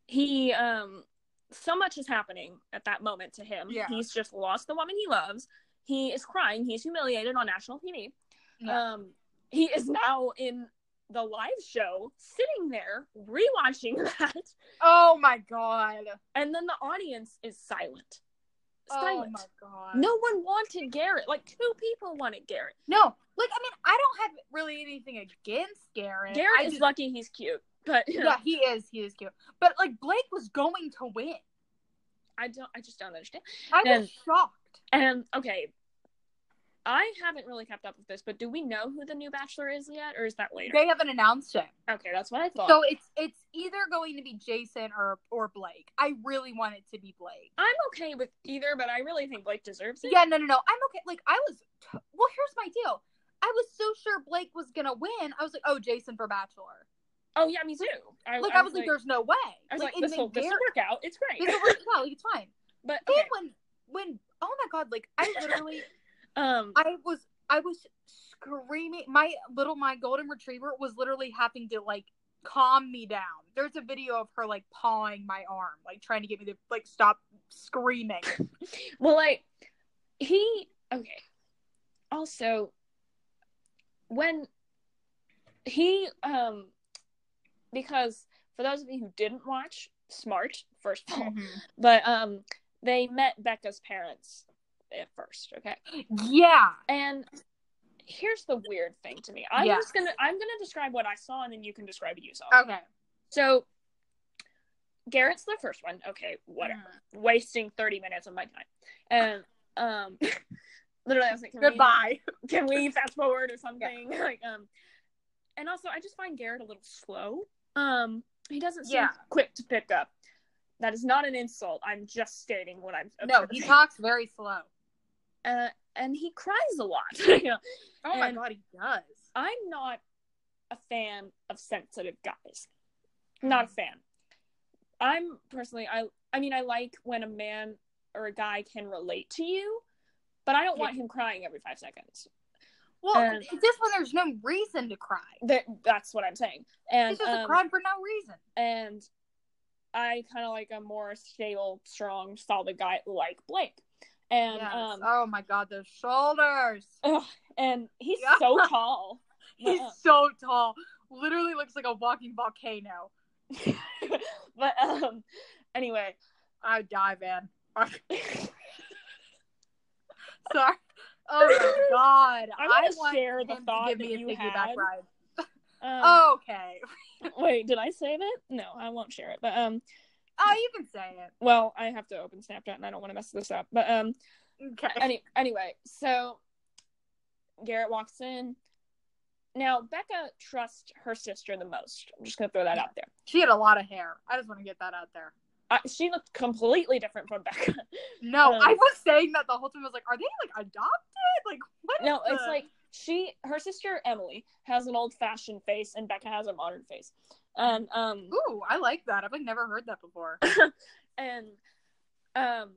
[SPEAKER 2] he um, so much is happening at that moment to him.
[SPEAKER 1] Yeah.
[SPEAKER 2] He's just lost the woman he loves. He is crying. He's humiliated on national TV.
[SPEAKER 1] Yeah.
[SPEAKER 2] Um, he is now in the live show, sitting there rewatching that,
[SPEAKER 1] oh my god!
[SPEAKER 2] and then the audience is silent.
[SPEAKER 1] Oh
[SPEAKER 2] Silent.
[SPEAKER 1] my god!
[SPEAKER 2] no one wanted Garrett. Like two people wanted Garrett.
[SPEAKER 1] no. Like I mean, I don't have really anything against Garrett.
[SPEAKER 2] Garrett
[SPEAKER 1] I
[SPEAKER 2] is
[SPEAKER 1] just-
[SPEAKER 2] lucky he's cute, but
[SPEAKER 1] Yeah, he is. He is cute. But like Blake was going to win.
[SPEAKER 2] I don't. I just don't understand.
[SPEAKER 1] I was
[SPEAKER 2] And-
[SPEAKER 1] shocked.
[SPEAKER 2] And okay, I haven't really kept up with this, but do we know who the new Bachelor is yet, or is that later?
[SPEAKER 1] They haven't announced it.
[SPEAKER 2] okay, that's what I thought.
[SPEAKER 1] So it's it's either going to be Jason or or Blake. I really want it to be Blake.
[SPEAKER 2] I'm okay with either, but I really think Blake deserves it.
[SPEAKER 1] Yeah, no, no, no. I'm okay. Like I was. T- well, here's my deal. I was so sure Blake was gonna win. I was like, oh, Jason for Bachelor.
[SPEAKER 2] Oh yeah, me too. I,
[SPEAKER 1] Like I, was like, there's no way.
[SPEAKER 2] I was like,
[SPEAKER 1] and
[SPEAKER 2] this will this will work out. It's great.
[SPEAKER 1] this will work out. Like, it's fine.
[SPEAKER 2] but
[SPEAKER 1] Then when when oh my god, like I literally
[SPEAKER 2] um,
[SPEAKER 1] I was I was screaming. My little my golden retriever was literally having to like calm me down. There's a video of her like pawing my arm, like trying to get me to like stop screaming.
[SPEAKER 2] well, like he okay. Also, when he um, because for those of you who didn't watch, smart first of all, but um, they met Becca's parents at first. Okay.
[SPEAKER 1] Yeah.
[SPEAKER 2] And here's the weird thing to me. I'm
[SPEAKER 1] Yeah.
[SPEAKER 2] just gonna I'm gonna describe what I saw and then you can describe what you saw.
[SPEAKER 1] Okay.
[SPEAKER 2] So Garrett's the first one. Okay, whatever.
[SPEAKER 1] Mm.
[SPEAKER 2] Wasting 30 minutes of my time. And um literally I was like, can
[SPEAKER 1] Goodbye.
[SPEAKER 2] We, can we fast forward or something? like um and also I just find Garrett a little slow. Um he doesn't seem
[SPEAKER 1] Yeah.
[SPEAKER 2] quick to pick up. That is not an insult. I'm just stating what I'm
[SPEAKER 1] No, he talks very slow.
[SPEAKER 2] Uh, and he cries a lot.
[SPEAKER 1] Oh my
[SPEAKER 2] And-
[SPEAKER 1] god, he does.
[SPEAKER 2] I'm not a fan of sensitive guys. Not a fan. I'm personally I I mean I like when a man or a guy can relate to you, but I don't want him crying every 5 seconds.
[SPEAKER 1] Well,
[SPEAKER 2] And-
[SPEAKER 1] this one there's no reason to cry.
[SPEAKER 2] That that's what I'm saying. And
[SPEAKER 1] He's just
[SPEAKER 2] um,
[SPEAKER 1] crying for no reason.
[SPEAKER 2] and I kind of like a more stable, strong, solid guy like Blake. And
[SPEAKER 1] Yes.
[SPEAKER 2] um
[SPEAKER 1] oh my god, those shoulders.
[SPEAKER 2] ugh, and he's
[SPEAKER 1] Yeah.
[SPEAKER 2] so tall.
[SPEAKER 1] He's
[SPEAKER 2] Uh,
[SPEAKER 1] so tall. Literally looks like a walking volcano.
[SPEAKER 2] but um anyway,
[SPEAKER 1] I die, man. Sorry. Oh my god.
[SPEAKER 2] I wanna
[SPEAKER 1] want
[SPEAKER 2] share the thought
[SPEAKER 1] to give me
[SPEAKER 2] that
[SPEAKER 1] a
[SPEAKER 2] you
[SPEAKER 1] piggyback
[SPEAKER 2] had.
[SPEAKER 1] ride.
[SPEAKER 2] um,
[SPEAKER 1] okay.
[SPEAKER 2] Wait, did I say it? No, I won't share it. But um,
[SPEAKER 1] Oh, you can say it.
[SPEAKER 2] Well, I have to open Snapchat and I don't want to mess this up. But um,
[SPEAKER 1] Okay.
[SPEAKER 2] any anyway, so Garrett walks in. Now Becca trusts her sister the most. I'm just gonna throw that out there.
[SPEAKER 1] She had a lot of hair. I just want to get that out there.
[SPEAKER 2] Uh, she looked completely different from Becca.
[SPEAKER 1] No,
[SPEAKER 2] Um,
[SPEAKER 1] I was saying that the whole time. I was like, are they like adopted? Like what?
[SPEAKER 2] no, it's like she, her sister Emily has an old fashioned face, and Becca has a modern face. And um,
[SPEAKER 1] Ooh, I like that. I've like never heard that before.
[SPEAKER 2] and um,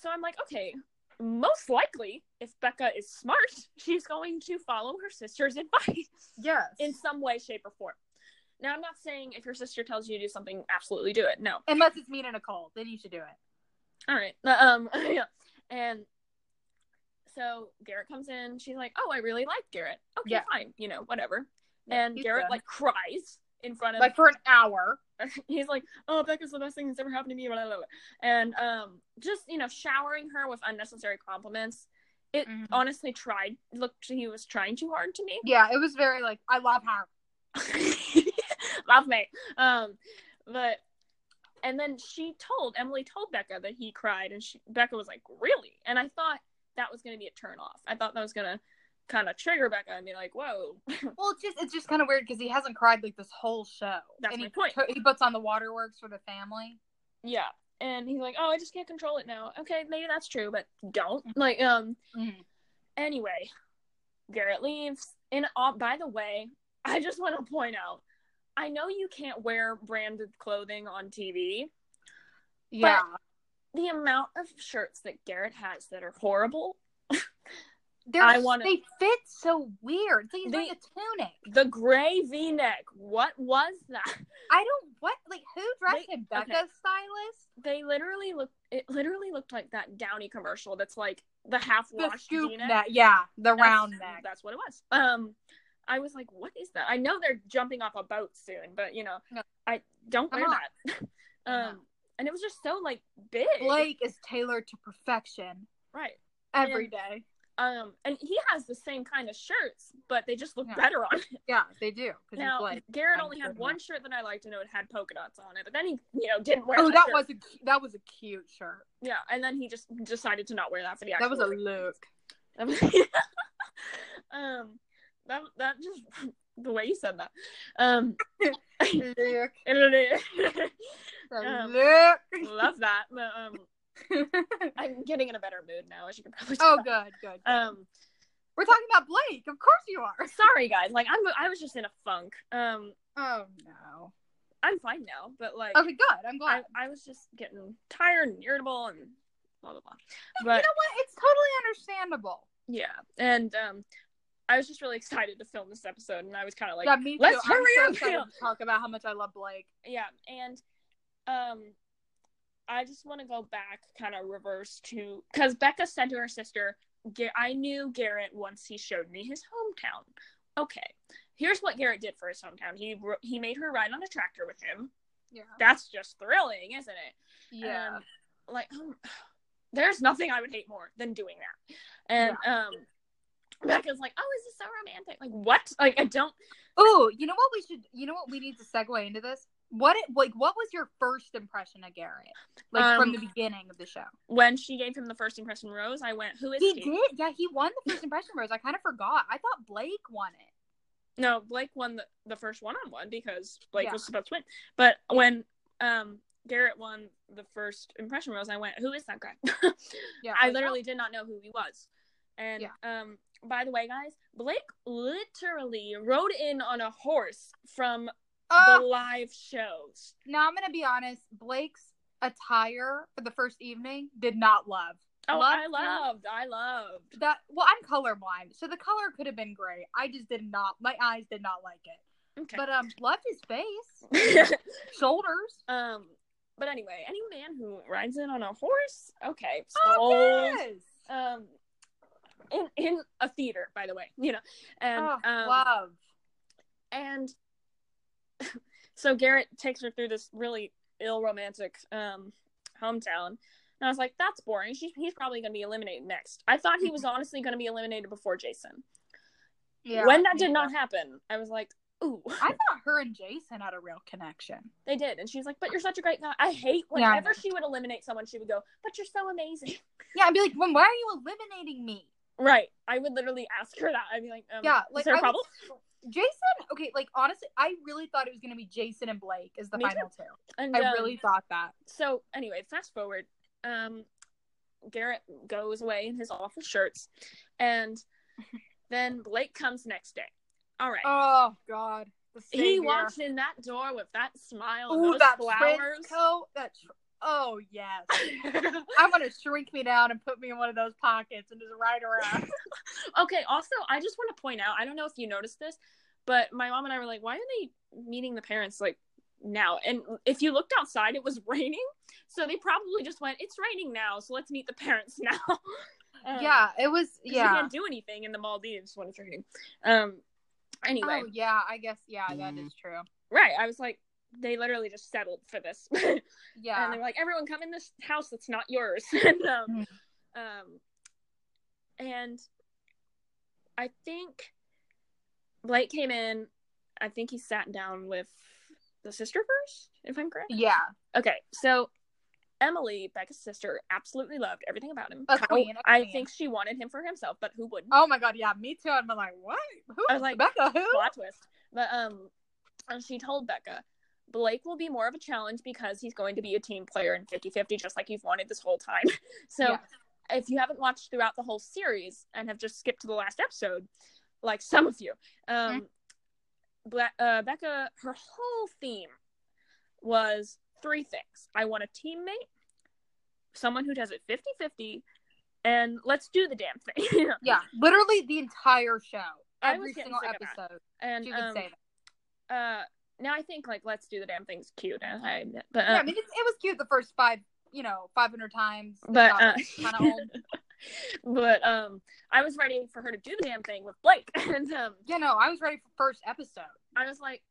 [SPEAKER 2] so I'm like, okay, most likely, if Becca is smart, she's going to follow her sister's advice.
[SPEAKER 1] yes.
[SPEAKER 2] in some way, shape, or form. Now, I'm not saying if your sister tells you to do something, absolutely do it. No.
[SPEAKER 1] Unless it's me and Nicole, then you should do it.
[SPEAKER 2] All right. Um. Yeah. And so Garrett comes in. She's like, "Oh, I really like Garrett. Okay,
[SPEAKER 1] Yeah.
[SPEAKER 2] fine. You know, whatever." And Garrett
[SPEAKER 1] good.
[SPEAKER 2] like cries in front of.
[SPEAKER 1] like for an hour.
[SPEAKER 2] he's like, "Oh, Becca's the best thing that's ever happened to me." Blah, blah, blah. And um, just you know, showering her with unnecessary compliments. It
[SPEAKER 1] Mhm.
[SPEAKER 2] honestly tried. Looked, he was trying too hard to me.
[SPEAKER 1] Yeah, it was very like I love her.
[SPEAKER 2] love me um but and then she told emily told becca that he cried and she becca was like really and i thought that was going to be a turn off i thought that was going to kind of trigger becca and be like whoa
[SPEAKER 1] Well, it's just it's just kind of weird because he hasn't cried like this whole show.
[SPEAKER 2] That's
[SPEAKER 1] and
[SPEAKER 2] my
[SPEAKER 1] he,
[SPEAKER 2] point.
[SPEAKER 1] He puts on the waterworks for the family.
[SPEAKER 2] yeah and he's like oh i just can't control it now okay maybe that's true but don't like um
[SPEAKER 1] Mhm.
[SPEAKER 2] anyway garrett leaves and uh, by the way i just want to point out i know you can't wear branded clothing on tv
[SPEAKER 1] Yeah.
[SPEAKER 2] the amount of shirts that Garrett has that are horrible.
[SPEAKER 1] They're,
[SPEAKER 2] I wanna-
[SPEAKER 1] They fit so weird. It's like he's
[SPEAKER 2] They-
[SPEAKER 1] wearing a tunic.
[SPEAKER 2] The gray V neck. What was that?
[SPEAKER 1] I don't what like who dressed
[SPEAKER 2] They-
[SPEAKER 1] him? Becca's
[SPEAKER 2] okay.
[SPEAKER 1] stylist.
[SPEAKER 2] They literally look. It literally looked like that Downy commercial. That's like the half
[SPEAKER 1] The
[SPEAKER 2] washed V neck.
[SPEAKER 1] Yeah, the
[SPEAKER 2] That's-
[SPEAKER 1] round neck.
[SPEAKER 2] That's what it was. Um, I was like, what is that? I know they're jumping off a boat soon, but you know,
[SPEAKER 1] No.
[SPEAKER 2] I don't
[SPEAKER 1] Come
[SPEAKER 2] wear
[SPEAKER 1] on.
[SPEAKER 2] that. Um, and it was just so like big.
[SPEAKER 1] Blake is tailored to perfection
[SPEAKER 2] right.
[SPEAKER 1] every
[SPEAKER 2] Yeah.
[SPEAKER 1] day.
[SPEAKER 2] Um, and he has the same kind of shirts, but they just look
[SPEAKER 1] Yeah.
[SPEAKER 2] better on him.
[SPEAKER 1] Yeah, they do.
[SPEAKER 2] Now,
[SPEAKER 1] Blake.
[SPEAKER 2] Garrett only had one shirt that I liked, and it had polka dots on it. But then he, you know, didn't wear.
[SPEAKER 1] Oh, that
[SPEAKER 2] shirt.
[SPEAKER 1] was a that was a cute shirt.
[SPEAKER 2] yeah. And then he just decided to not wear that for the
[SPEAKER 1] That was a look.
[SPEAKER 2] um, that that just the way you said that. Um,
[SPEAKER 1] look.
[SPEAKER 2] Um,
[SPEAKER 1] look.
[SPEAKER 2] love that. But, um, I'm getting in a better mood now, as you can probably tell.
[SPEAKER 1] oh,
[SPEAKER 2] tell.
[SPEAKER 1] good, good.
[SPEAKER 2] Um,
[SPEAKER 1] We're talking about Blake. Of course you are.
[SPEAKER 2] sorry guys. Like I'm, I was just in a funk. Um,
[SPEAKER 1] Oh no.
[SPEAKER 2] I'm fine now, but like.
[SPEAKER 1] Okay, good. I'm
[SPEAKER 2] I,
[SPEAKER 1] glad.
[SPEAKER 2] I was just getting tired and irritable and blah blah blah. But you
[SPEAKER 1] know what? It's totally understandable.
[SPEAKER 2] yeah, and um, I was just really excited to film this episode, and I was kind of like,
[SPEAKER 1] yeah, me too.
[SPEAKER 2] let's
[SPEAKER 1] I'm
[SPEAKER 2] hurry
[SPEAKER 1] so
[SPEAKER 2] up.
[SPEAKER 1] talk about how much I love Blake.
[SPEAKER 2] yeah, and um, I just want to go back, kind of reverse to because Becca said to her sister, "I knew Garrett once he showed me his hometown." Okay, here's what Garrett did for his hometown. He he made her ride on a tractor with him.
[SPEAKER 1] Yeah.
[SPEAKER 2] That's just thrilling, isn't it?
[SPEAKER 1] Yeah.
[SPEAKER 2] And, like um, there's nothing I would hate more than doing that. And um Becca's like, Oh, is this so romantic? Like what? Like I don't
[SPEAKER 1] Oh, you know what we should you know what we need to segue into this? What it like what was your first impression of Garrett? Like from
[SPEAKER 2] Um,
[SPEAKER 1] the beginning of the show.
[SPEAKER 2] when she gave him the first impression rose, I went, Who is
[SPEAKER 1] He
[SPEAKER 2] he?
[SPEAKER 1] did. Yeah, he won the first impression rose. I kind of forgot. I thought Blake won it.
[SPEAKER 2] No, Blake won the, the first one on one because Blake
[SPEAKER 1] Yeah.
[SPEAKER 2] was supposed to win. But when um Garrett won the first impression rose, I went, Who is that guy?
[SPEAKER 1] Yeah.
[SPEAKER 2] I literally did not know who he was. And
[SPEAKER 1] Yeah.
[SPEAKER 2] um by the way, guys, Blake literally rode in on a horse from
[SPEAKER 1] oh,
[SPEAKER 2] the live shows.
[SPEAKER 1] now I'm gonna be honest. Blake's attire for the first evening did not love.
[SPEAKER 2] Oh,
[SPEAKER 1] Loved
[SPEAKER 2] I loved, I loved.
[SPEAKER 1] That well, I'm colorblind, so the color could have been great. I just did not. My eyes did not like it.
[SPEAKER 2] Okay.
[SPEAKER 1] But um, loved his face, shoulders.
[SPEAKER 2] um, but anyway, any man who rides in on a horse, okay,
[SPEAKER 1] Oh, yes.
[SPEAKER 2] Um, in in a theater, by the way, you know, and
[SPEAKER 1] Oh,
[SPEAKER 2] um,
[SPEAKER 1] love.
[SPEAKER 2] and so Garrett takes her through this really ill romantic um hometown. And I was like, that's boring. She, he's probably going to be eliminated next. I thought he was honestly going to be eliminated before Jason.
[SPEAKER 1] Yeah.
[SPEAKER 2] when that did
[SPEAKER 1] yeah.
[SPEAKER 2] not happen, I was like, ooh,
[SPEAKER 1] I thought her and Jason had a real connection.
[SPEAKER 2] they did, and she's like, "But you're such a great guy." I hate whenever
[SPEAKER 1] know.
[SPEAKER 2] she would eliminate someone, she would go, "But you're so amazing."
[SPEAKER 1] Yeah, I'd be like, well, why are you eliminating me?
[SPEAKER 2] Right. I would literally ask her that. I'd be like, um,
[SPEAKER 1] Yeah,
[SPEAKER 2] is there a problem?
[SPEAKER 1] was- Jason. Okay, like honestly, I really thought it was gonna be Jason and Blake as the
[SPEAKER 2] Me too.
[SPEAKER 1] final two.
[SPEAKER 2] And
[SPEAKER 1] I
[SPEAKER 2] um,
[SPEAKER 1] really thought that.
[SPEAKER 2] so anyway, fast forward. Um, Garrett goes away in his awful shirts, and then Blake comes next day. All right.
[SPEAKER 1] Oh God,
[SPEAKER 2] he walks in that door with that smile and
[SPEAKER 1] Ooh,
[SPEAKER 2] those
[SPEAKER 1] that
[SPEAKER 2] flowers.
[SPEAKER 1] coat. That. Tr- oh yes. I'm gonna shrink me down and put me in one of those pockets and just ride around.
[SPEAKER 2] okay. Also, I just want to point out. I don't know if you noticed this, but my mom and I were like, "Why are they meeting the parents like now?" And if you looked outside, it was raining, so they probably just went, "It's raining now, so let's meet the parents now." Um,
[SPEAKER 1] yeah, it was.
[SPEAKER 2] 'cause you
[SPEAKER 1] Yeah.
[SPEAKER 2] can't do anything in the Maldives when it's raining. Um. Anyway,
[SPEAKER 1] Oh yeah, I guess yeah, that is true.
[SPEAKER 2] right. I was like, they literally just settled for this.
[SPEAKER 1] Yeah.
[SPEAKER 2] and they were like, "Everyone, come in this house that's not yours." and um,
[SPEAKER 1] Mhm.
[SPEAKER 2] um, and I think Blake came in. I think he sat down with the sister first, if I'm correct.
[SPEAKER 1] yeah.
[SPEAKER 2] Okay, so Emily, Becca's sister, absolutely loved everything about him. Kyle-
[SPEAKER 1] queen,
[SPEAKER 2] I
[SPEAKER 1] queen.
[SPEAKER 2] think she wanted him for himself, but who wouldn't?
[SPEAKER 1] Oh my god, yeah, me too. I'm like, what? Who?
[SPEAKER 2] I was like,
[SPEAKER 1] Becca, who?
[SPEAKER 2] plot twist. But um, and she told Becca, Blake will be more of a challenge because he's going to be a team player in 50-50, just like you've wanted this whole time. so
[SPEAKER 1] Yeah.
[SPEAKER 2] if you haven't watched throughout the whole series and have just skipped to the last episode, like some of you, um, Bla- uh, Becca, her whole theme was three things: I want a teammate, someone who does it 50-50, and let's do the damn thing.
[SPEAKER 1] Yeah, literally the entire show, every single
[SPEAKER 2] sick of that.
[SPEAKER 1] episode.
[SPEAKER 2] and
[SPEAKER 1] She would
[SPEAKER 2] um,
[SPEAKER 1] say that.
[SPEAKER 2] uh now I think like let's do the damn thing's cute and I but
[SPEAKER 1] Yeah,
[SPEAKER 2] uh,
[SPEAKER 1] I mean, it's, it was cute the first five, you know, 500 times.
[SPEAKER 2] but uh,
[SPEAKER 1] kind of old.
[SPEAKER 2] but um I was ready for her to do the damn thing with Blake and um
[SPEAKER 1] You know, I was ready for first episode.
[SPEAKER 2] I was like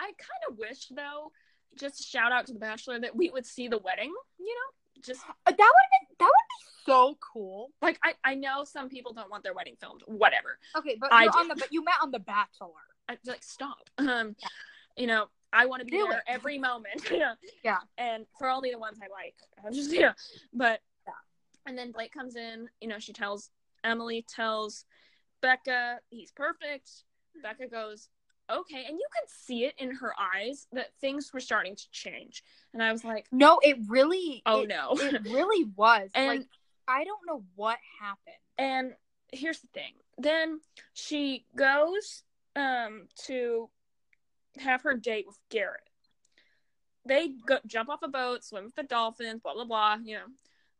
[SPEAKER 2] I kind of wish though just shout out to the bachelor that we would see the wedding you know just
[SPEAKER 1] Uh, That would have been that would be so cool.
[SPEAKER 2] like I I know some people don't want their wedding filmed whatever
[SPEAKER 1] Okay, but
[SPEAKER 2] I
[SPEAKER 1] on the but you met on the Bachelor.
[SPEAKER 2] I like stop um you know I want to be
[SPEAKER 1] Do
[SPEAKER 2] there
[SPEAKER 1] it.
[SPEAKER 2] every moment yeah
[SPEAKER 1] Yeah.
[SPEAKER 2] and for only the ones I like I'm just yeah but
[SPEAKER 1] Yeah.
[SPEAKER 2] and then Blake comes in you know she tells Emily tells Becca he's perfect Becca goes okay and you could see it in her eyes that things were starting to change and I was like
[SPEAKER 1] No, it really.
[SPEAKER 2] oh
[SPEAKER 1] it,
[SPEAKER 2] no
[SPEAKER 1] it really was.
[SPEAKER 2] And-
[SPEAKER 1] like I don't know what happened.
[SPEAKER 2] And here's the thing. Then she goes um to have her date with Garrett. They go jump off a boat, swim with the dolphins, blah blah blah, you know,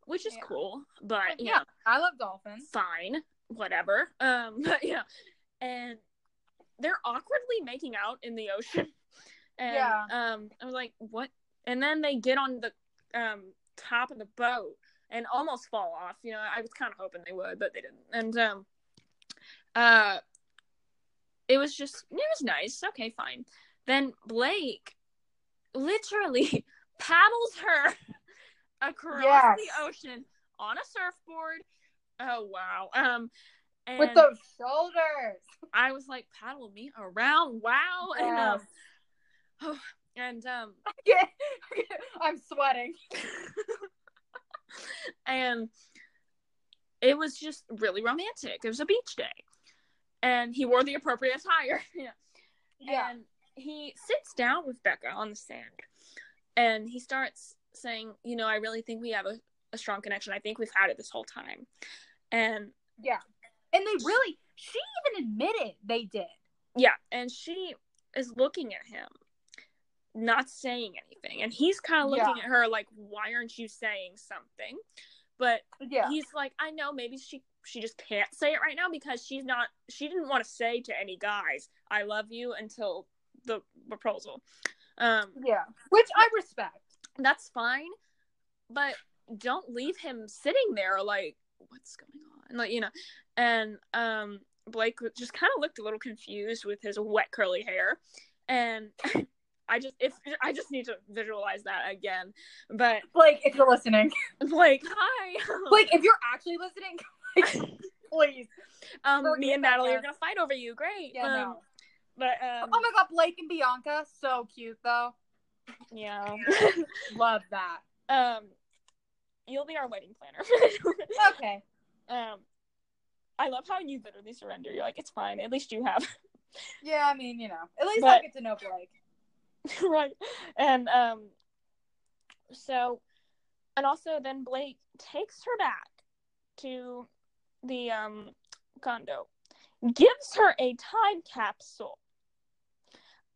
[SPEAKER 2] which is
[SPEAKER 1] Yeah.
[SPEAKER 2] cool, but
[SPEAKER 1] yeah,
[SPEAKER 2] know,
[SPEAKER 1] I love dolphins.
[SPEAKER 2] fine, whatever. Um, but yeah, and they're awkwardly making out in the ocean, and
[SPEAKER 1] Yeah.
[SPEAKER 2] um, I was like, what? And then they get on the um top of the boat and almost fall off. You know, I was kind of hoping they would, but they didn't. And um, uh, it was just it was nice. Okay, fine. Then Blake literally paddles her across
[SPEAKER 1] Yes.
[SPEAKER 2] the ocean on a surfboard. Oh wow. Um and
[SPEAKER 1] With those shoulders.
[SPEAKER 2] I was like, paddle me around. Wow.
[SPEAKER 1] Yes.
[SPEAKER 2] And um and um
[SPEAKER 1] Yeah. I'm sweating.
[SPEAKER 2] and it was just really romantic. It was a beach day. And he wore the appropriate attire. yeah.
[SPEAKER 1] Yeah.
[SPEAKER 2] And he sits down with Becca on the sand and he starts saying, You know, I really think we have a, a strong connection. I think we've had it this whole time. And
[SPEAKER 1] Yeah. And they really, she even admitted they did.
[SPEAKER 2] yeah, and she is looking at him, not saying anything. And he's kind of looking
[SPEAKER 1] Yeah.
[SPEAKER 2] at her like, Why aren't you saying something? But
[SPEAKER 1] Yeah.
[SPEAKER 2] he's like, I know, maybe she she just can't say it right now because she's not she didn't want to say to any guys, I love you until the proposal. Um
[SPEAKER 1] Yeah. Which I respect.
[SPEAKER 2] that's fine, but don't leave him sitting there like what's going on? Like, you know. And um Blake just kind of looked a little confused with his wet curly hair. And I just if I just need to visualize that again. But
[SPEAKER 1] like if you're listening.
[SPEAKER 2] Blake, hi.
[SPEAKER 1] like if you're actually listening, like, please.
[SPEAKER 2] um, me and Natalie are gonna fight over you. Great.
[SPEAKER 1] Yeah,
[SPEAKER 2] um,
[SPEAKER 1] no.
[SPEAKER 2] But um,
[SPEAKER 1] Oh my god, Blake and Bianca, so cute though.
[SPEAKER 2] yeah.
[SPEAKER 1] Love that.
[SPEAKER 2] um, you'll be our wedding planner.
[SPEAKER 1] Okay.
[SPEAKER 2] um, I love how you literally surrender. You're like, it's fine. At least you have.
[SPEAKER 1] Yeah, I mean, you know, at least
[SPEAKER 2] But-
[SPEAKER 1] I get to know Blake.
[SPEAKER 2] right. And um, so, and also then Blake takes her back to the um condo, gives her a time capsule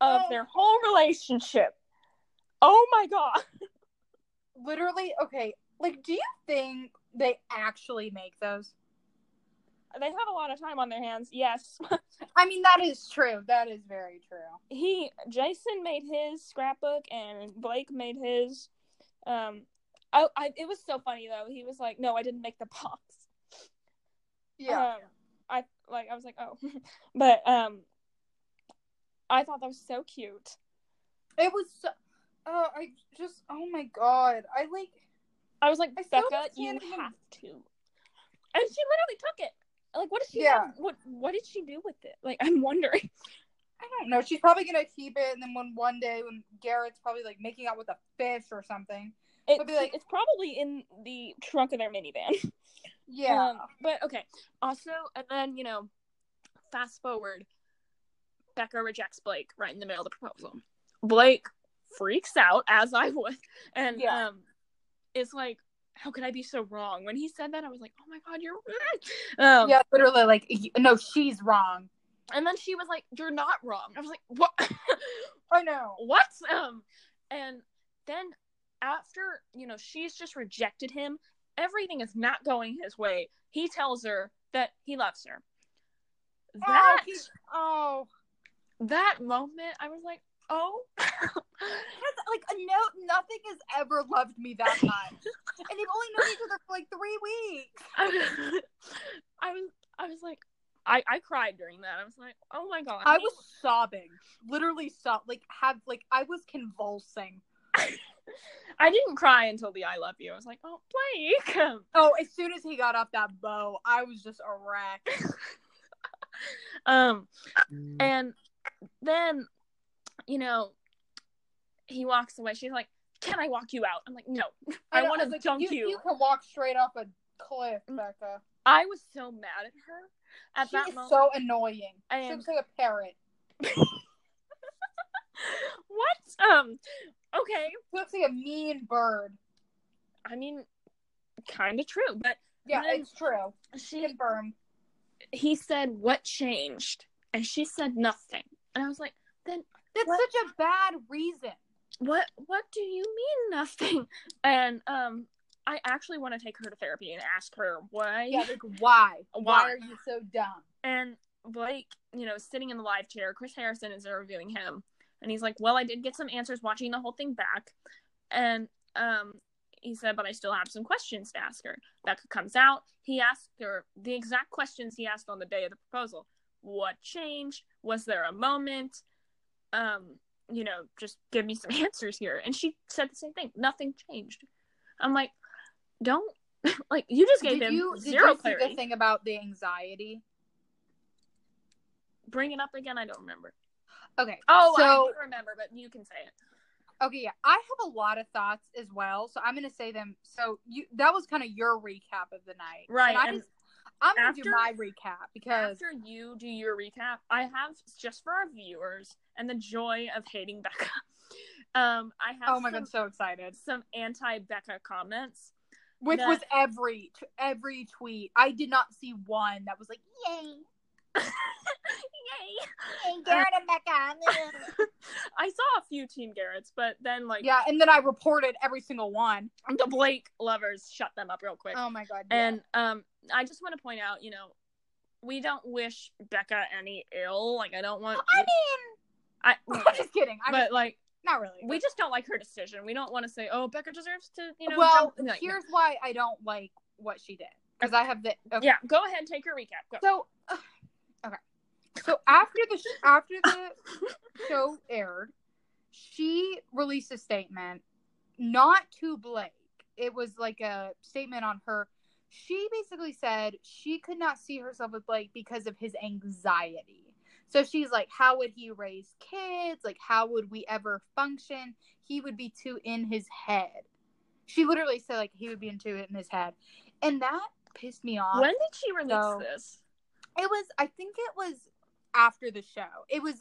[SPEAKER 2] of
[SPEAKER 1] Oh.
[SPEAKER 2] their whole relationship. Oh my god.
[SPEAKER 1] Literally, okay. Like, do you think they actually make those?
[SPEAKER 2] They have a lot of time on their hands. Yes.
[SPEAKER 1] I mean, that is true. That is very true.
[SPEAKER 2] he Jason made his scrapbook and Blake made his um I, I it was so funny though. He was like, "No, I didn't make the box."
[SPEAKER 1] Yeah.
[SPEAKER 2] Um, I like I was like, "Oh." but um I thought that was so cute.
[SPEAKER 1] it was so. Oh, I just. Oh my god. I like.
[SPEAKER 2] I was like,
[SPEAKER 1] I
[SPEAKER 2] "Becca, you
[SPEAKER 1] even-
[SPEAKER 2] have to." And she literally took it. Like what did she
[SPEAKER 1] Yeah.
[SPEAKER 2] have- what what did she do with it? Like I'm wondering.
[SPEAKER 1] I don't know. She's probably gonna keep it, and then when one day when Garrett's probably like making out with a fish or something.
[SPEAKER 2] It's,
[SPEAKER 1] be like-
[SPEAKER 2] it's probably in the trunk of their minivan.
[SPEAKER 1] Yeah.
[SPEAKER 2] Um, but okay. Also, and then you know, fast forward, Becca rejects Blake right in the middle of the proposal. Blake freaks out, as I would, and
[SPEAKER 1] Yeah.
[SPEAKER 2] um, is like, "How could I be so wrong?" When he said that, I was like, "Oh my god, you're." Um,
[SPEAKER 1] yeah. Literally, like, no, she's wrong.
[SPEAKER 2] And then she was like, "You're not wrong." I was like, "What?"
[SPEAKER 1] I know.
[SPEAKER 2] what? Um, and then after you know she's just rejected him, everything is not going his way. He tells her that he loves her.
[SPEAKER 1] Oh,
[SPEAKER 2] That
[SPEAKER 1] he- oh.
[SPEAKER 2] That moment, I was like, oh,
[SPEAKER 1] like no, nothing has ever loved me that much, and they've only known each other for like three weeks.
[SPEAKER 2] I was, I was, I was like, I, I cried during that. I was like, oh my god,
[SPEAKER 1] I was sobbing, literally sob, like have like I was convulsing.
[SPEAKER 2] I didn't cry until the I love you. I was like, oh Blake.
[SPEAKER 1] Oh, as soon as he got off that bow, I was just a wreck.
[SPEAKER 2] Um, and then, you know, he walks away. She's like, "Can I walk you out?" I'm like, "No, I,
[SPEAKER 1] know,
[SPEAKER 2] want to
[SPEAKER 1] like,
[SPEAKER 2] dunk
[SPEAKER 1] you,
[SPEAKER 2] you."
[SPEAKER 1] You can walk straight off a cliff, Becca.
[SPEAKER 2] I was so mad at her at
[SPEAKER 1] She
[SPEAKER 2] that
[SPEAKER 1] is
[SPEAKER 2] moment.
[SPEAKER 1] so annoying. She looks like a parrot.
[SPEAKER 2] what? Um, okay.
[SPEAKER 1] She looks like a mean bird.
[SPEAKER 2] I mean, kind of true, but
[SPEAKER 1] Yeah, it's true.
[SPEAKER 2] she
[SPEAKER 1] Confirmed.
[SPEAKER 2] he said, "What changed?" And she said nothing. And I was like, "Then
[SPEAKER 1] That's
[SPEAKER 2] What?
[SPEAKER 1] such a bad reason.
[SPEAKER 2] what? What do you mean nothing?" And um, I actually want to take her to therapy and ask her why.
[SPEAKER 1] Yeah, like why?
[SPEAKER 2] Why?
[SPEAKER 1] Why are you so dumb?
[SPEAKER 2] And Blake, you know, sitting in the live chair. Chris Harrison is interviewing him, and he's like, "Well, I did get some answers watching the whole thing back," and um, he said, "But I still have some questions to ask her." Becca comes out. He asked her the exact questions he asked on the day of the proposal. What changed? Was there a moment? Um, you know, just give me some answers here. And she said the same thing. Nothing changed. I'm like, don't like you just gave
[SPEAKER 1] Did
[SPEAKER 2] him
[SPEAKER 1] you, did
[SPEAKER 2] zero
[SPEAKER 1] you see
[SPEAKER 2] clarity.
[SPEAKER 1] the thing about the anxiety?
[SPEAKER 2] Bring it up again. I don't remember.
[SPEAKER 1] Okay.
[SPEAKER 2] Oh,
[SPEAKER 1] so
[SPEAKER 2] I do remember, but you can say it.
[SPEAKER 1] okay, yeah, I have a lot of thoughts as well, so I'm gonna say them. So you that was kind of your recap of the night,
[SPEAKER 2] Right,
[SPEAKER 1] And I
[SPEAKER 2] and
[SPEAKER 1] just, I'm gonna do
[SPEAKER 2] after-
[SPEAKER 1] my recap because
[SPEAKER 2] After you do your recap, I have just for our viewers and the joy of hating Becca. Um, I have
[SPEAKER 1] oh my
[SPEAKER 2] some,
[SPEAKER 1] god, so excited.
[SPEAKER 2] some anti-Becca comments.
[SPEAKER 1] Which
[SPEAKER 2] that-
[SPEAKER 1] was every every tweet. I did not see one that was like, "Yay,
[SPEAKER 2] Yay!
[SPEAKER 1] Garrett and Becca."
[SPEAKER 2] I saw a few Team Garrett's, but then like
[SPEAKER 1] yeah, and then I reported every single one.
[SPEAKER 2] the Blake lovers shut them up real quick.
[SPEAKER 1] Oh my god. yeah.
[SPEAKER 2] And um, I just want to point out, you know, we don't wish Becca any ill. Like, I don't want.
[SPEAKER 1] I mean,
[SPEAKER 2] I,
[SPEAKER 1] I'm just kidding. I
[SPEAKER 2] but
[SPEAKER 1] mean,
[SPEAKER 2] like,
[SPEAKER 1] not really.
[SPEAKER 2] we just don't like her decision. We don't want to say, "Oh, Becca deserves to," you know.
[SPEAKER 1] well,
[SPEAKER 2] no.
[SPEAKER 1] here's why I don't like what she did because I have the okay.
[SPEAKER 2] yeah. Go ahead, take your recap. Go.
[SPEAKER 1] So, uh, okay. So after the sh- after the show aired, she released a statement, not to Blake. It was like a statement on her. She basically said she could not see herself with Blake because of his anxiety. So she's like, how would he raise kids? Like, how would we ever function? He would be too in his head. She literally said like he would be into it in his head, and that pissed me off.
[SPEAKER 2] When did she release
[SPEAKER 1] So-
[SPEAKER 2] this?
[SPEAKER 1] It was, I think it was after the show. It was,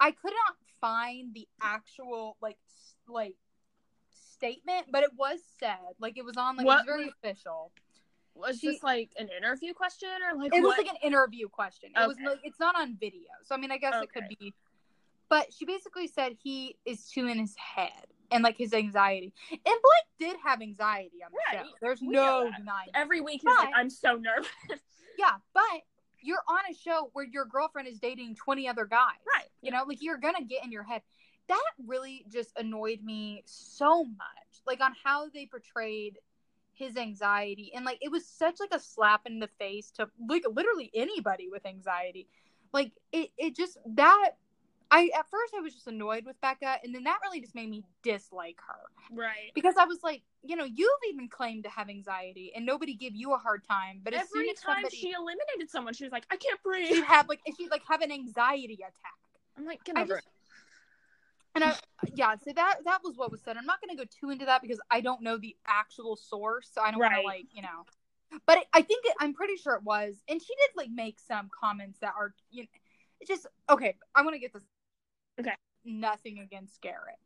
[SPEAKER 1] I could not find the actual like like statement, but it was said like it was on like it was very official.
[SPEAKER 2] Was
[SPEAKER 1] She-
[SPEAKER 2] this like an interview question or like
[SPEAKER 1] It was like an interview question. It was like it's not on video, so I mean, I guess it could be. But she basically said he is too in his head and like his anxiety. And Blake did have anxiety on the
[SPEAKER 2] Right.
[SPEAKER 1] show. There's
[SPEAKER 2] We
[SPEAKER 1] no denying.
[SPEAKER 2] Every week he's like, I'm so nervous.
[SPEAKER 1] Yeah, but you're on a show where your girlfriend is dating 20 other guys.
[SPEAKER 2] Right.
[SPEAKER 1] You know, like you're gonna get in your head. That really just annoyed me so much. Like on how they portrayed his anxiety and like it was such like a slap in the face to like literally anybody with anxiety. Like it it just that I at first I was just annoyed with Becca and then that really just made me dislike her
[SPEAKER 2] Right.
[SPEAKER 1] because I was like, you know, you've even claimed to have anxiety and nobody give you a hard time, but as soon
[SPEAKER 2] Every
[SPEAKER 1] as
[SPEAKER 2] time
[SPEAKER 1] somebody
[SPEAKER 2] she eliminated someone, she was like, I can't breathe.
[SPEAKER 1] she'd have like she'd like have an anxiety attack.
[SPEAKER 2] I'm like, get
[SPEAKER 1] I
[SPEAKER 2] over
[SPEAKER 1] just and I yeah, so that that was what was said. I'm not going to go too into that because I don't know the actual source, so I don't want to like you know. But it, I think it, I'm pretty sure it was, and she did like make some comments that are you know, it's just okay. I want to get this.
[SPEAKER 2] Okay.
[SPEAKER 1] Nothing against Garrett.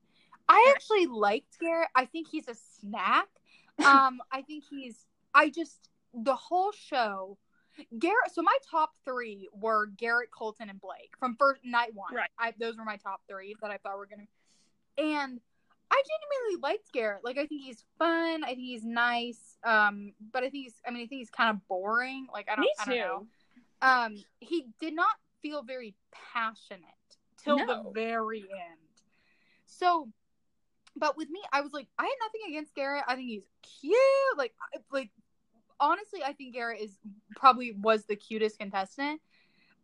[SPEAKER 1] I actually liked Garrett. I think he's a snack. Um, I think he's. I just the whole show. Garrett. So my top three were Garrett, Colton, and Blake from first night one.
[SPEAKER 2] Right.
[SPEAKER 1] I, those were my top three that I thought were gonna. And I genuinely liked Garrett. Like I think he's fun. I think he's nice. Um, but I think he's. I mean, I think he's kind of boring. Like I don't.
[SPEAKER 2] Me
[SPEAKER 1] I don't
[SPEAKER 2] too.
[SPEAKER 1] know. Um, he did not feel very passionate till the very end. So, but with me, I was like, I had nothing against Garrett. I think he's cute. Like, like honestly, I think Garrett is probably was the cutest contestant,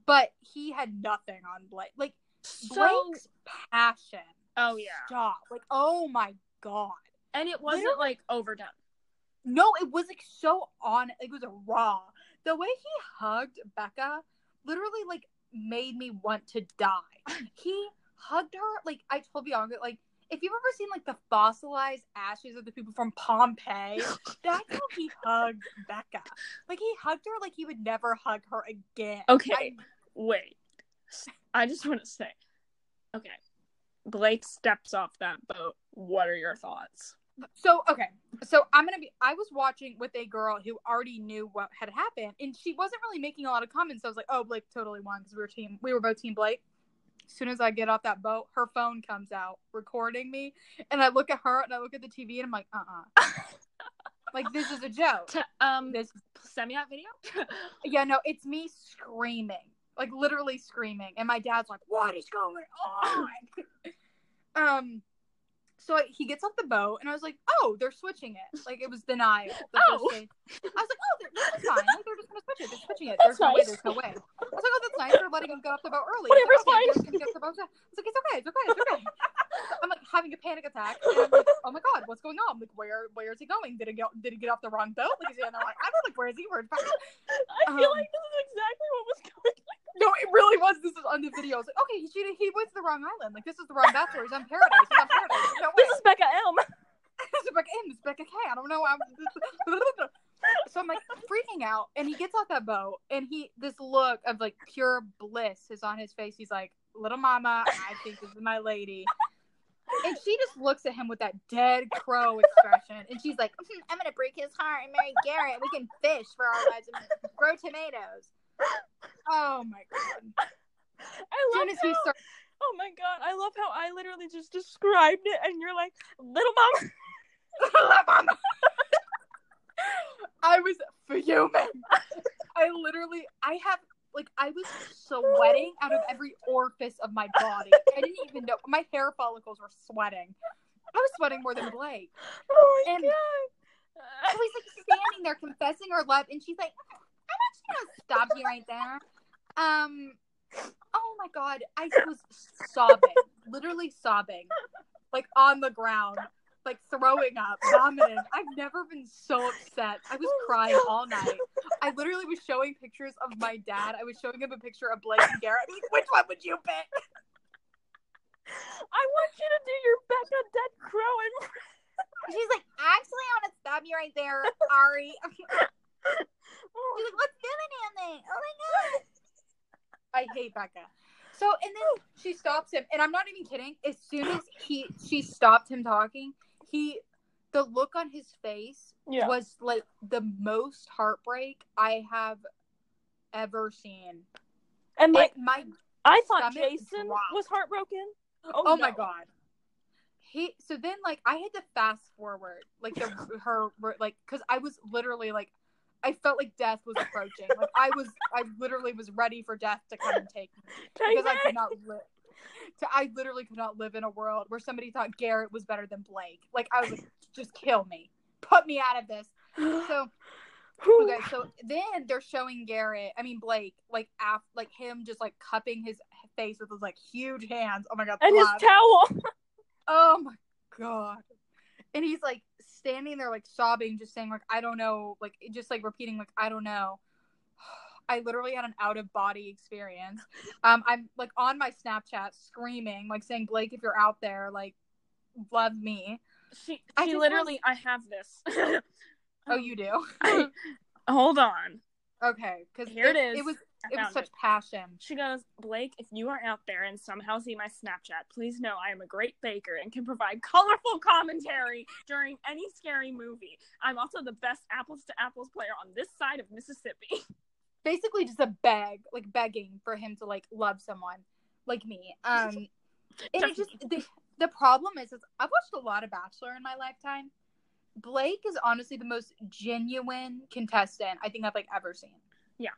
[SPEAKER 1] but he had nothing on Blake. Like
[SPEAKER 2] So,
[SPEAKER 1] Blake's passion.
[SPEAKER 2] oh yeah,
[SPEAKER 1] Stop. Like, oh my god.
[SPEAKER 2] and it wasn't
[SPEAKER 1] Literally-
[SPEAKER 2] like overdone.
[SPEAKER 1] No, it was like so on. It was raw. The way he hugged Becca literally like made me want to die. He hugged her like I told Bianca. Like if you've ever seen like the fossilized ashes of the people from Pompeii, that's how he hugged Becca. Like he hugged her like he would never hug her again.
[SPEAKER 2] Okay.
[SPEAKER 1] I-
[SPEAKER 2] Wait, I just want to say, okay, Blake steps off that boat. What are your thoughts?
[SPEAKER 1] So okay, so I'm gonna be. I was watching with a girl who already knew what had happened, and she wasn't really making a lot of comments. So I was like, "Oh, Blake totally won because we were team. We were both team Blake." As soon as I get off that boat, her phone comes out recording me, and I look at her and I look at the TV, and I'm like, "Uh, uh like this is a joke."
[SPEAKER 2] To, um,
[SPEAKER 1] This,
[SPEAKER 2] send me that video.
[SPEAKER 1] yeah, no, it's me screaming, like literally screaming, and my dad's like, "What is going on?" um, so I, he gets off the boat, and I was like, "Oh, they're switching it." Like it was denial. The
[SPEAKER 2] Oh.
[SPEAKER 1] I was like, "Oh, they're, this is fine. Like they're just gonna switch it. They're switching it.
[SPEAKER 2] That's
[SPEAKER 1] there's no way. There's no way." I was like, "Oh, that's nice. They're letting him get off the boat early."
[SPEAKER 2] Whatever's
[SPEAKER 1] It's okay.
[SPEAKER 2] fine.
[SPEAKER 1] Get off the boat. I was like, "It's okay. It's okay. It's okay." I'm like having a panic attack, and I'm like, "Oh my god, what's going on? Like, where where is he going? Did he get did he get off the wrong boat? Like, is he on the wrong? I don't like where is he? Where's
[SPEAKER 2] I feel
[SPEAKER 1] Um,
[SPEAKER 2] like this is exactly what was going. on.
[SPEAKER 1] No, it really was. This is on the video. I was like, okay, he cheated. He went to the wrong island. Like, this is the wrong bachelor. He's on Paradise. He's on Paradise. No.
[SPEAKER 2] This is Becca M.
[SPEAKER 1] this is Becca M. This is Becca K. I don't know. I'm... so I'm like freaking out, and he gets off that boat, and he this look of like pure bliss is on his face. He's like, "Little mama, I think this is my lady." And she just looks at him with that dead crow expression, and she's like, "Hmm, "I'm gonna break his heart and marry Garrett. We can fish for our lives and grow tomatoes." Oh my god!
[SPEAKER 2] I
[SPEAKER 1] As
[SPEAKER 2] love
[SPEAKER 1] soon as
[SPEAKER 2] how,
[SPEAKER 1] starts.
[SPEAKER 2] Oh my god, I love how I literally just described it, and you're like, little mama.
[SPEAKER 1] I was fuming. I literally, I have, like, I was sweating out of every orifice of my body. I didn't even know. My hair follicles were sweating. I was sweating more than Blake.
[SPEAKER 2] Oh my
[SPEAKER 1] And-
[SPEAKER 2] god.
[SPEAKER 1] So he's like standing there confessing her love, and she's like, gonna stop you right there. Um, oh my god, I was sobbing, literally sobbing, like on the ground, like throwing up, vomiting. I've never been so upset. I was crying all night. I literally was showing pictures of my dad. I was showing him a picture of Blake and Garrett. Like, Which one would you pick?
[SPEAKER 2] I want you to do your Becca dead crow and
[SPEAKER 1] She's like, actually, I want to stop you right there, Arie. She's like, what's doing anything? Oh my god. I hate Becca. So and then she stops him, and I'm not even kidding. As soon as he she stopped him talking, he the look on his face
[SPEAKER 2] Yeah.
[SPEAKER 1] was like the most heartbreak I have ever seen.
[SPEAKER 2] And like
[SPEAKER 1] Like my
[SPEAKER 2] I thought Jason
[SPEAKER 1] dropped.
[SPEAKER 2] was heartbroken.
[SPEAKER 1] Oh, oh, my
[SPEAKER 2] no.
[SPEAKER 1] god. He so then like I had to fast forward like the her like because I was literally like I felt like death was approaching. Like I was I literally was ready for death to come and take me because I could not live. To, I literally could not live in a world where somebody thought Garrett was better than Blake. Like I was like, just kill me, put me out of this. So okay, so then they're showing Garrett, I mean Blake, like af- like him just like cupping his face with his like huge hands. Oh my god,
[SPEAKER 2] and his towel.
[SPEAKER 1] oh my god, and he's like standing there like sobbing, just saying like I don't know, like just like repeating like I don't know. I literally had an out of body experience. Um, I'm like on my Snapchat screaming, like saying, Blake, if you're out there, like, love me.
[SPEAKER 2] She
[SPEAKER 1] I
[SPEAKER 2] she
[SPEAKER 1] just
[SPEAKER 2] literally I have this.
[SPEAKER 1] Oh, you do?
[SPEAKER 2] I- hold on.
[SPEAKER 1] okay, because
[SPEAKER 2] Here it is.
[SPEAKER 1] It was
[SPEAKER 2] I
[SPEAKER 1] it was such
[SPEAKER 2] it.
[SPEAKER 1] passion.
[SPEAKER 2] She goes, Blake, if you are out there and somehow see my Snapchat, please know I am a great baker and can provide colorful commentary during any scary movie. I'm also the best apples to apples player on this side of Mississippi.
[SPEAKER 1] Basically, just a beg, like begging for him to like love someone like me. Um, and it just the the problem is, is I've watched a lot of Bachelor in my lifetime. Blake is honestly the most genuine contestant I think I've like ever seen.
[SPEAKER 2] Yeah.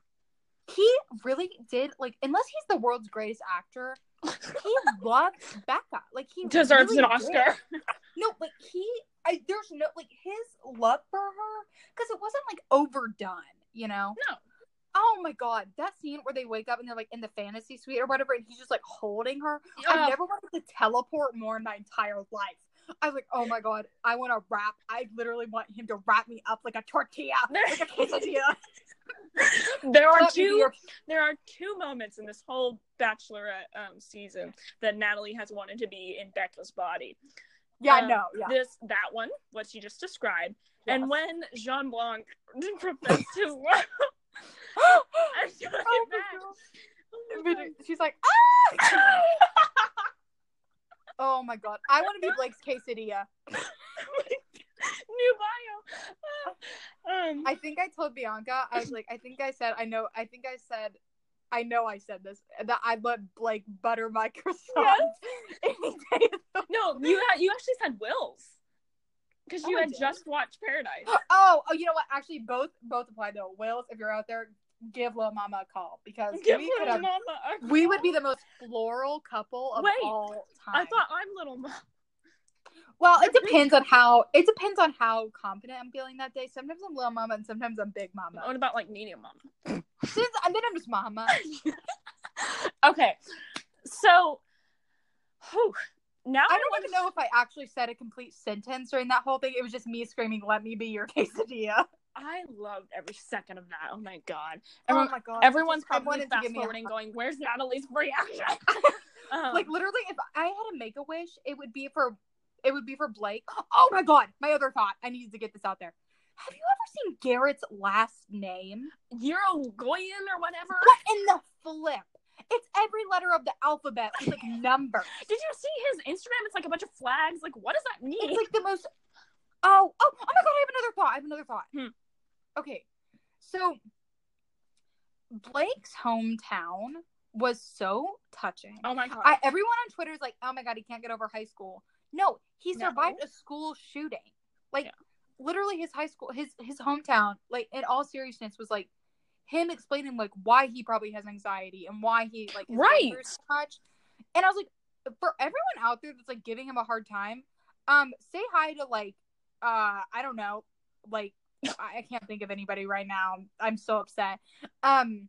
[SPEAKER 1] He really did like unless he's the world's greatest actor, he loved Becca. Like he
[SPEAKER 2] Deserves
[SPEAKER 1] really
[SPEAKER 2] an
[SPEAKER 1] did.
[SPEAKER 2] Oscar.
[SPEAKER 1] No, like he I there's no like his love for her because it wasn't like overdone, you know?
[SPEAKER 2] No.
[SPEAKER 1] Oh my god, that scene where they wake up and they're like in the fantasy suite or whatever, and he's just like holding her.
[SPEAKER 2] Uh,
[SPEAKER 1] I've never wanted to teleport more in my entire life. I was like, oh my god, I want to wrap. I literally want him to wrap me up like a tortilla, like a quesadilla.
[SPEAKER 2] there are
[SPEAKER 1] Let me be
[SPEAKER 2] two there are two moments in this whole Bachelorette um, season that Natalie has wanted to be in Becca's body.
[SPEAKER 1] Yeah,
[SPEAKER 2] Um,
[SPEAKER 1] no, yeah.
[SPEAKER 2] This that one, what she just described, and when Jean Blanc professed his love, and she took
[SPEAKER 1] Oh
[SPEAKER 2] it
[SPEAKER 1] my
[SPEAKER 2] back.
[SPEAKER 1] God.
[SPEAKER 2] Oh my
[SPEAKER 1] But
[SPEAKER 2] God.
[SPEAKER 1] She's like, ah! oh my god, I want to be Blake's quesadilla.
[SPEAKER 2] New bio. Um,
[SPEAKER 1] I think I told Bianca, I was like, I think I said, I know, I think I said, I know I said this that I let Blake butter my croissant any day of the
[SPEAKER 2] no, you had, you actually said Wills because
[SPEAKER 1] Oh,
[SPEAKER 2] you
[SPEAKER 1] I
[SPEAKER 2] had just watched Paradise.
[SPEAKER 1] Oh, oh, you know what? Actually, both both apply though. Wills, if you're out there, give Lil Mama a call because
[SPEAKER 2] Give
[SPEAKER 1] we
[SPEAKER 2] little mama.
[SPEAKER 1] we would be the most floral couple of
[SPEAKER 2] Wait,
[SPEAKER 1] all time.
[SPEAKER 2] I thought I'm little mama.
[SPEAKER 1] Well, it depends on how it depends on how confident I'm feeling that day. Sometimes I'm little Mama and sometimes I'm Big Mama.
[SPEAKER 2] What about like medium mama?
[SPEAKER 1] Since and then I'm just Mama.
[SPEAKER 2] Okay, so, whew, now
[SPEAKER 1] I
[SPEAKER 2] I,
[SPEAKER 1] don't even know if I actually said a complete sentence during that whole thing. It was just me screaming, "Let me be your quesadilla."
[SPEAKER 2] I loved every second of that. Oh my god!
[SPEAKER 1] oh my god!
[SPEAKER 2] everyone's probably fast
[SPEAKER 1] give a
[SPEAKER 2] forwarding, going, "Where's Natalie's reaction?" um,
[SPEAKER 1] like literally if i had to make a wish it would be for it would be for blake oh my god my other thought i needed to get this out there have you ever seen garrett's last name
[SPEAKER 2] Uruguayan or whatever.
[SPEAKER 1] what in the flip it's every letter of the alphabet with like numbers
[SPEAKER 2] Did you see his Instagram? It's like a bunch of flags. Like, what does that mean?
[SPEAKER 1] it's like the most oh oh oh my god i have another thought i have another thought
[SPEAKER 2] Hmm.
[SPEAKER 1] okay so blake's hometown was so touching
[SPEAKER 2] oh my god!
[SPEAKER 1] I, everyone on Twitter is like, "Oh my god, he can't get over high school." No, he
[SPEAKER 2] No.
[SPEAKER 1] survived a school shooting. Like
[SPEAKER 2] Yeah.
[SPEAKER 1] literally, his high school, his his hometown. Like in all seriousness, was like him explaining like why he probably has anxiety and why he like
[SPEAKER 2] Right.
[SPEAKER 1] much. And I was like, for everyone out there that's like giving him a hard time, um, say hi to like, uh, I don't know, like I can't think of anybody right now. I'm so upset. Um.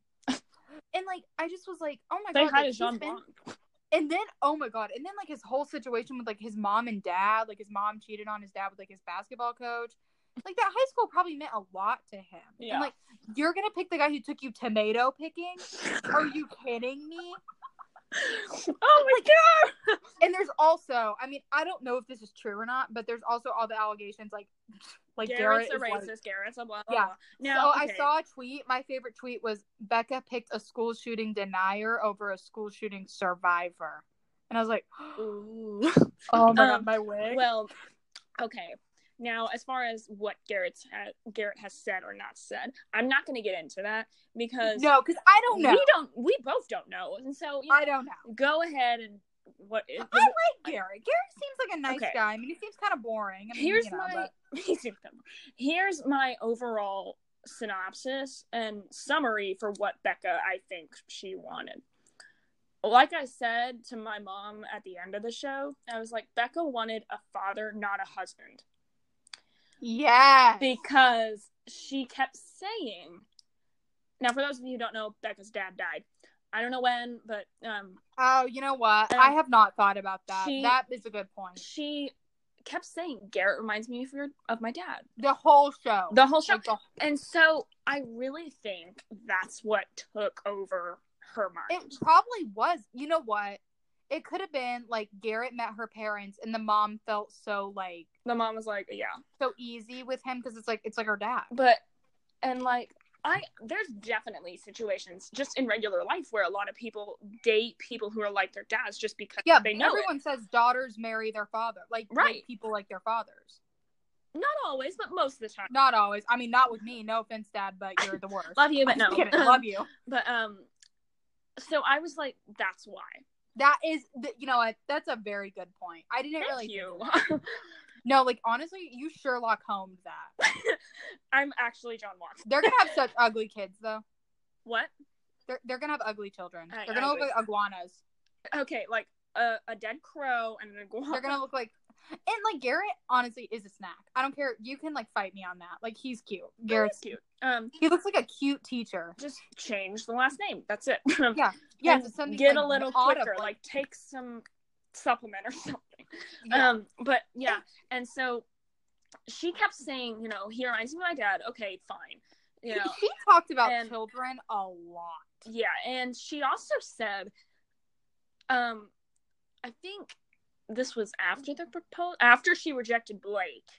[SPEAKER 1] And like I just was like, oh my
[SPEAKER 2] Say
[SPEAKER 1] god,
[SPEAKER 2] hi
[SPEAKER 1] like,
[SPEAKER 2] to Jean
[SPEAKER 1] been-
[SPEAKER 2] Blanc.
[SPEAKER 1] And then oh my god and then like his whole situation with like his mom and dad like his mom cheated on his dad with like his basketball coach like that high school probably meant a lot to him.
[SPEAKER 2] Yeah.
[SPEAKER 1] And like you're gonna pick the guy who took you tomato picking? Are you kidding me?
[SPEAKER 2] oh my god.
[SPEAKER 1] And there's also, I mean, I don't know if this is true or not, but there's also all the allegations like like
[SPEAKER 2] Garrett's
[SPEAKER 1] Garrett
[SPEAKER 2] a
[SPEAKER 1] is
[SPEAKER 2] racist.
[SPEAKER 1] like,
[SPEAKER 2] Garrett's a blah blah.
[SPEAKER 1] Yeah.
[SPEAKER 2] blah. Now
[SPEAKER 1] so
[SPEAKER 2] okay.
[SPEAKER 1] I saw a tweet. My favorite tweet was Becca picked a school shooting denier over a school shooting survivor, and I was like,
[SPEAKER 2] Ooh.
[SPEAKER 1] "Oh my
[SPEAKER 2] Um,
[SPEAKER 1] god, my wig!"
[SPEAKER 2] Well, okay. Now, as far as what Garrett's ha- Garrett has said or not said, I'm not going to get into that because
[SPEAKER 1] no, because I don't know.
[SPEAKER 2] we don't, we both don't know, and so you
[SPEAKER 1] I don't know.
[SPEAKER 2] go ahead and what.
[SPEAKER 1] I like Gary. Gary seems like a nice
[SPEAKER 2] Okay.
[SPEAKER 1] guy. I mean, he seems kind of boring. I mean,
[SPEAKER 2] here's
[SPEAKER 1] you know,
[SPEAKER 2] my
[SPEAKER 1] but-
[SPEAKER 2] here's my overall synopsis and summary for what Becca I think she wanted. Like I said to my mom at the end of the show, I was like, Becca wanted a father, not a husband.
[SPEAKER 1] yeah.
[SPEAKER 2] because she kept saying now for those of you who don't know becca's dad died i don't know when but um
[SPEAKER 1] Oh, you know what? I have not thought about that.
[SPEAKER 2] she-
[SPEAKER 1] that is a good point.
[SPEAKER 2] she kept saying garrett reminds me of your of my dad
[SPEAKER 1] The whole show.
[SPEAKER 2] the whole show
[SPEAKER 1] Like, the-
[SPEAKER 2] and so i really think that's what took over her mind
[SPEAKER 1] it probably was. You know what? It could have been like Garrett met her parents, and the mom felt so like
[SPEAKER 2] the mom was like yeah
[SPEAKER 1] so easy with him because it's like it's like her dad.
[SPEAKER 2] but and like I there's definitely situations just in regular life where a lot of people date people who are like their dads just because
[SPEAKER 1] Yeah,
[SPEAKER 2] they know it.
[SPEAKER 1] everyone says daughters marry their father, like
[SPEAKER 2] Right.
[SPEAKER 1] people like their fathers.
[SPEAKER 2] Not always, but most of the time.
[SPEAKER 1] Not always. I mean, not with me. No offense, Dad, but you're the worst.
[SPEAKER 2] Love you, but no.
[SPEAKER 1] kidding. Love you.
[SPEAKER 2] But um, so I was like, that's why.
[SPEAKER 1] That is, th- you know what? That's a very good point. I didn't
[SPEAKER 2] Thank
[SPEAKER 1] really.
[SPEAKER 2] you.
[SPEAKER 1] No, like honestly, you Sherlock Holmes that.
[SPEAKER 2] I'm actually John Watson.
[SPEAKER 1] They're gonna have such ugly kids, though.
[SPEAKER 2] What?
[SPEAKER 1] They're they're gonna have ugly children.
[SPEAKER 2] I-
[SPEAKER 1] They're gonna look
[SPEAKER 2] agree.
[SPEAKER 1] like iguanas.
[SPEAKER 2] Okay, like a, a dead crow and an iguana.
[SPEAKER 1] They're gonna look like, and like Garrett honestly is a snack. I don't care. You can like fight me on that. Like he's cute. Garrett's
[SPEAKER 2] cute. Um,
[SPEAKER 1] He looks like a cute teacher.
[SPEAKER 2] just change the last name. That's it.
[SPEAKER 1] Yeah. Yeah, something
[SPEAKER 2] get
[SPEAKER 1] like
[SPEAKER 2] a little
[SPEAKER 1] autumn,
[SPEAKER 2] quicker. Like, take some supplement or something.
[SPEAKER 1] yeah.
[SPEAKER 2] Um, but yeah, and so she kept saying, you know, he reminds me of my dad. Okay, fine. You know,
[SPEAKER 1] she talked about
[SPEAKER 2] and-
[SPEAKER 1] children a lot.
[SPEAKER 2] yeah, and she also said, um, I think this was after the proposal, after she rejected Blake.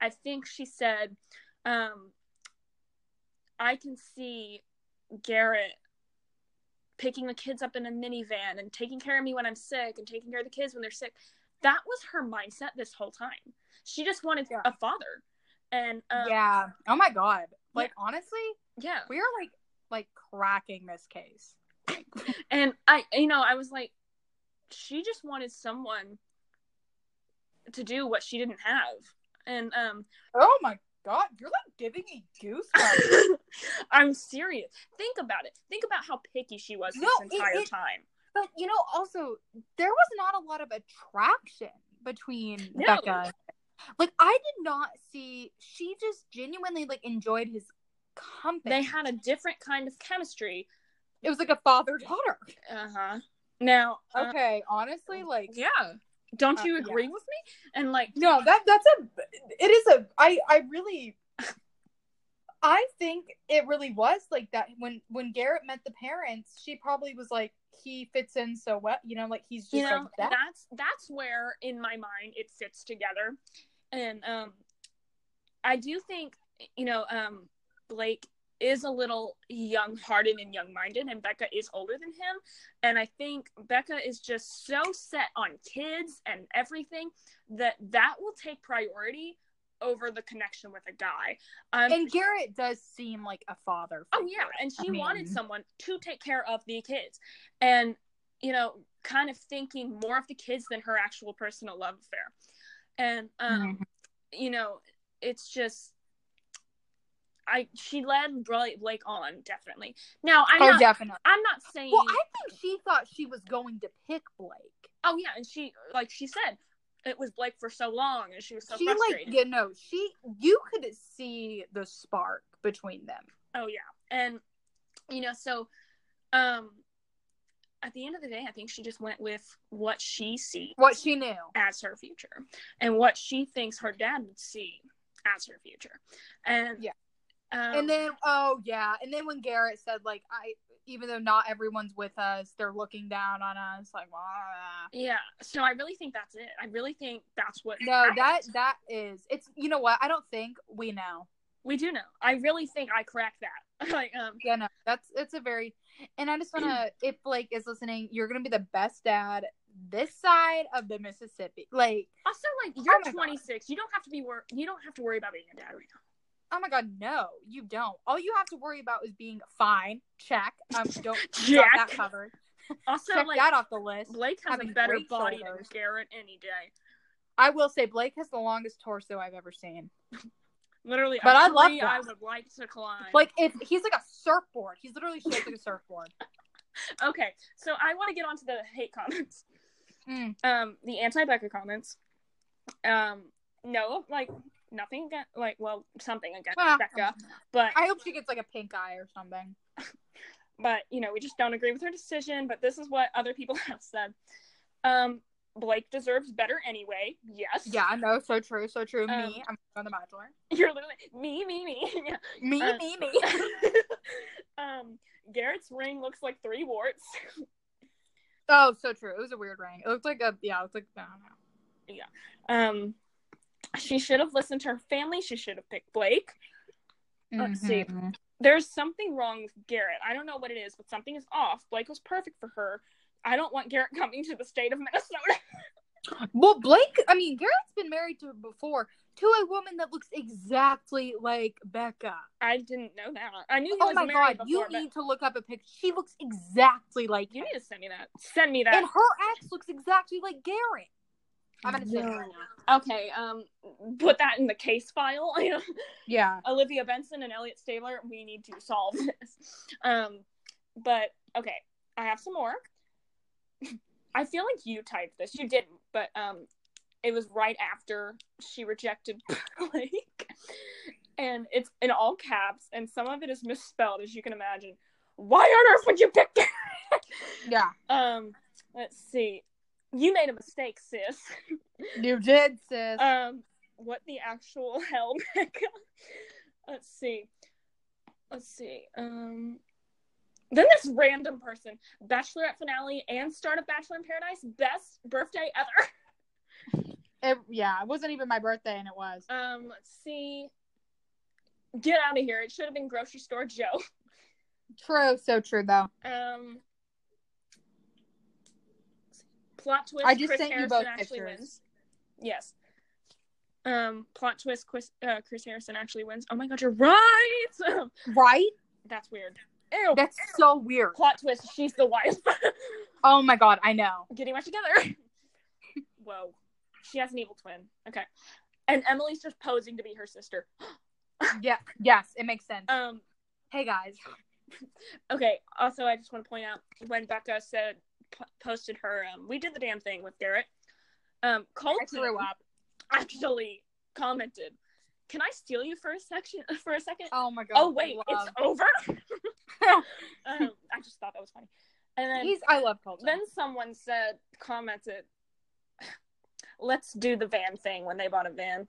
[SPEAKER 2] I think she said, um, I can see Garrett picking the kids up in a minivan and taking care of me when I'm sick and taking care of the kids when they're sick. That was her mindset this whole time. She just wanted
[SPEAKER 1] Yeah.
[SPEAKER 2] a father. And um,
[SPEAKER 1] yeah. Oh my god. Like honestly,
[SPEAKER 2] yeah.
[SPEAKER 1] we are like like cracking this case.
[SPEAKER 2] And I, you know, I was like, she just wanted someone to do what she didn't have. And um,
[SPEAKER 1] Oh my god, you're like giving me goosebumps.
[SPEAKER 2] I'm serious. Think about it. Think about how picky she was
[SPEAKER 1] No,
[SPEAKER 2] this entire
[SPEAKER 1] it-
[SPEAKER 2] time.
[SPEAKER 1] but you know, also there was not a lot of attraction between
[SPEAKER 2] No.
[SPEAKER 1] Becca. Like I did not see. She just genuinely like enjoyed his company.
[SPEAKER 2] They had a different kind of chemistry.
[SPEAKER 1] It was like a father daughter.
[SPEAKER 2] Uh huh. Now, uh,
[SPEAKER 1] Okay, honestly, like
[SPEAKER 2] yeah. Don't
[SPEAKER 1] Uh,
[SPEAKER 2] you
[SPEAKER 1] yeah.
[SPEAKER 2] agree with me? And like,
[SPEAKER 1] no, that that's a. It is a. I I really. I think it really was like that when when Garrett met the parents. She probably was like, he fits in so well. You know, like he's just
[SPEAKER 2] you know,
[SPEAKER 1] like that.
[SPEAKER 2] that's that's where in my mind it fits together. And um, I do think you know, um, Blake is a little young-hearted and young-minded, and Becca is older than him. And I think Becca is just so set on kids and everything that that will take priority over the connection with a guy. Um,
[SPEAKER 1] and Garrett does seem like a father.
[SPEAKER 2] Oh yeah, and she
[SPEAKER 1] I mean-
[SPEAKER 2] wanted someone to take care of the kids, and you know, kind of thinking more of the kids than her actual personal love affair. And um, you know, it's just, I she led Blake Blake on definitely. Now I'm
[SPEAKER 1] oh,
[SPEAKER 2] not,
[SPEAKER 1] definitely.
[SPEAKER 2] I'm not saying.
[SPEAKER 1] Well, I think she thought she was going to pick Blake.
[SPEAKER 2] oh yeah, and she like she said, it was Blake for so long, and she was so
[SPEAKER 1] she like,
[SPEAKER 2] frustrated.
[SPEAKER 1] you know, she you could see the spark between them.
[SPEAKER 2] Oh yeah, and you know, so um, at the end of the day, I think she just went with what she sees
[SPEAKER 1] What she knew.
[SPEAKER 2] as her future and what she thinks her dad would see as her future. And
[SPEAKER 1] Yeah.
[SPEAKER 2] um,
[SPEAKER 1] and then oh yeah, and then when Garrett said like I even though not everyone's with us, they're looking down on us like "Wah."
[SPEAKER 2] yeah, so I really think that's it. I really think that's what.
[SPEAKER 1] No,
[SPEAKER 2] happened.
[SPEAKER 1] that that is it's you know what? I don't think we know.
[SPEAKER 2] we do know. I really think I cracked that. like um,
[SPEAKER 1] Yeah, no, that's it's a very and I just wanna if Blake is listening, you're gonna be the best dad this side of the Mississippi. Like,
[SPEAKER 2] also like you're
[SPEAKER 1] Oh my God.
[SPEAKER 2] 26. You don't have to be wor- You don't have to worry about being a dad right now.
[SPEAKER 1] Oh my god, no, you don't. All you have to worry about is being fine. Check. Um don't
[SPEAKER 2] Check.
[SPEAKER 1] that covered.
[SPEAKER 2] Also,
[SPEAKER 1] Check
[SPEAKER 2] like
[SPEAKER 1] that off the list.
[SPEAKER 2] Blake has a better body
[SPEAKER 1] shoulders.
[SPEAKER 2] than Garrett any day.
[SPEAKER 1] I will say Blake has the longest torso I've ever seen.
[SPEAKER 2] Literally,
[SPEAKER 1] But I love that.
[SPEAKER 2] I would like to climb.
[SPEAKER 1] Like if he's like a surfboard. He's literally shaped like a surfboard.
[SPEAKER 2] okay, so I want to get onto the hate comments.
[SPEAKER 1] Mm.
[SPEAKER 2] Um, the anti Becca comments. Um, no, like nothing against, like, well, something against
[SPEAKER 1] Well,
[SPEAKER 2] Becca, but
[SPEAKER 1] I hope she gets like a pink eye or something.
[SPEAKER 2] but you know, we just don't agree with her decision. But this is what other people have said. Um, Blake deserves better anyway. Yes.
[SPEAKER 1] Yeah, no, so true, so true.
[SPEAKER 2] Um,
[SPEAKER 1] me, I'm on the Bachelor.
[SPEAKER 2] You're literally me, me, me. Yeah.
[SPEAKER 1] Me,
[SPEAKER 2] uh,
[SPEAKER 1] me, me.
[SPEAKER 2] um, Garrett's ring looks like three warts.
[SPEAKER 1] Oh, so true. It was a weird ring. It looked like a yeah. It looked like I don't know. Yeah.
[SPEAKER 2] Um, she should have listened to her family. She should have picked Blake. Let's see.
[SPEAKER 1] Mhm.
[SPEAKER 2] There's something wrong with Garrett. I don't know what it is, but something is off. Blake was perfect for her. I don't want Garrett coming to the state of Minnesota.
[SPEAKER 1] Well, Blake. I mean, Garrett's been married to before to a woman that looks exactly like Becca.
[SPEAKER 2] I didn't know that. I knew he
[SPEAKER 1] Oh my god,
[SPEAKER 2] before,
[SPEAKER 1] you need to look up a picture. She looks exactly like
[SPEAKER 2] you
[SPEAKER 1] him.
[SPEAKER 2] need to send me that. Send me that.
[SPEAKER 1] and her ex looks exactly like Garrett. I'm gonna say.
[SPEAKER 2] Okay, um, put that in the case file.
[SPEAKER 1] Yeah.
[SPEAKER 2] Olivia Benson and Elliot Stabler, we need to solve this. Um, but okay, I have some more. I feel like you typed this. You didn't, but um, it was right after she rejected Blake, and it's in all caps, and some of it is misspelled, as you can imagine. Why on earth would you pick that?
[SPEAKER 1] Yeah.
[SPEAKER 2] um, let's see. You made a mistake, sis.
[SPEAKER 1] You did, sis.
[SPEAKER 2] Um, what the actual hell, Becca? Let's see. Let's see. Um, then this random person, Bachelorette finale and start of Bachelor in Paradise, best birthday ever.
[SPEAKER 1] It, yeah, it wasn't even my birthday, and it was.
[SPEAKER 2] Um, let's see. Get out of here! It should have been grocery store Joe.
[SPEAKER 1] True, so true though.
[SPEAKER 2] Um, plot twist.
[SPEAKER 1] I just
[SPEAKER 2] Chris
[SPEAKER 1] sent you
[SPEAKER 2] Harrison
[SPEAKER 1] both
[SPEAKER 2] actually
[SPEAKER 1] pictures.
[SPEAKER 2] wins. Yes. Um, plot twist. Chris, uh, Chris Harrison actually wins. Oh my god, you're right.
[SPEAKER 1] Right?
[SPEAKER 2] That's weird. Ew.
[SPEAKER 1] That's so weird.
[SPEAKER 2] plot twist. She's the wife.
[SPEAKER 1] Oh my god, I know.
[SPEAKER 2] Getting back together. Whoa. She has an evil twin. Okay. And Emily's just posing to be her sister.
[SPEAKER 1] Yeah, yes, it makes sense.
[SPEAKER 2] Um.
[SPEAKER 1] hey guys.
[SPEAKER 2] Okay. Also, I just want to point out when Becca said p- posted her um we did the damn thing with Garrett. Um, Colton
[SPEAKER 1] threw up.
[SPEAKER 2] actually commented, "Can I steal you for a section for a second?
[SPEAKER 1] Oh my god.
[SPEAKER 2] Oh wait, it's over." um, I just thought that was funny. And then
[SPEAKER 1] He's I love Colton.
[SPEAKER 2] then someone said commented, "Let's do the van thing" when they bought a van.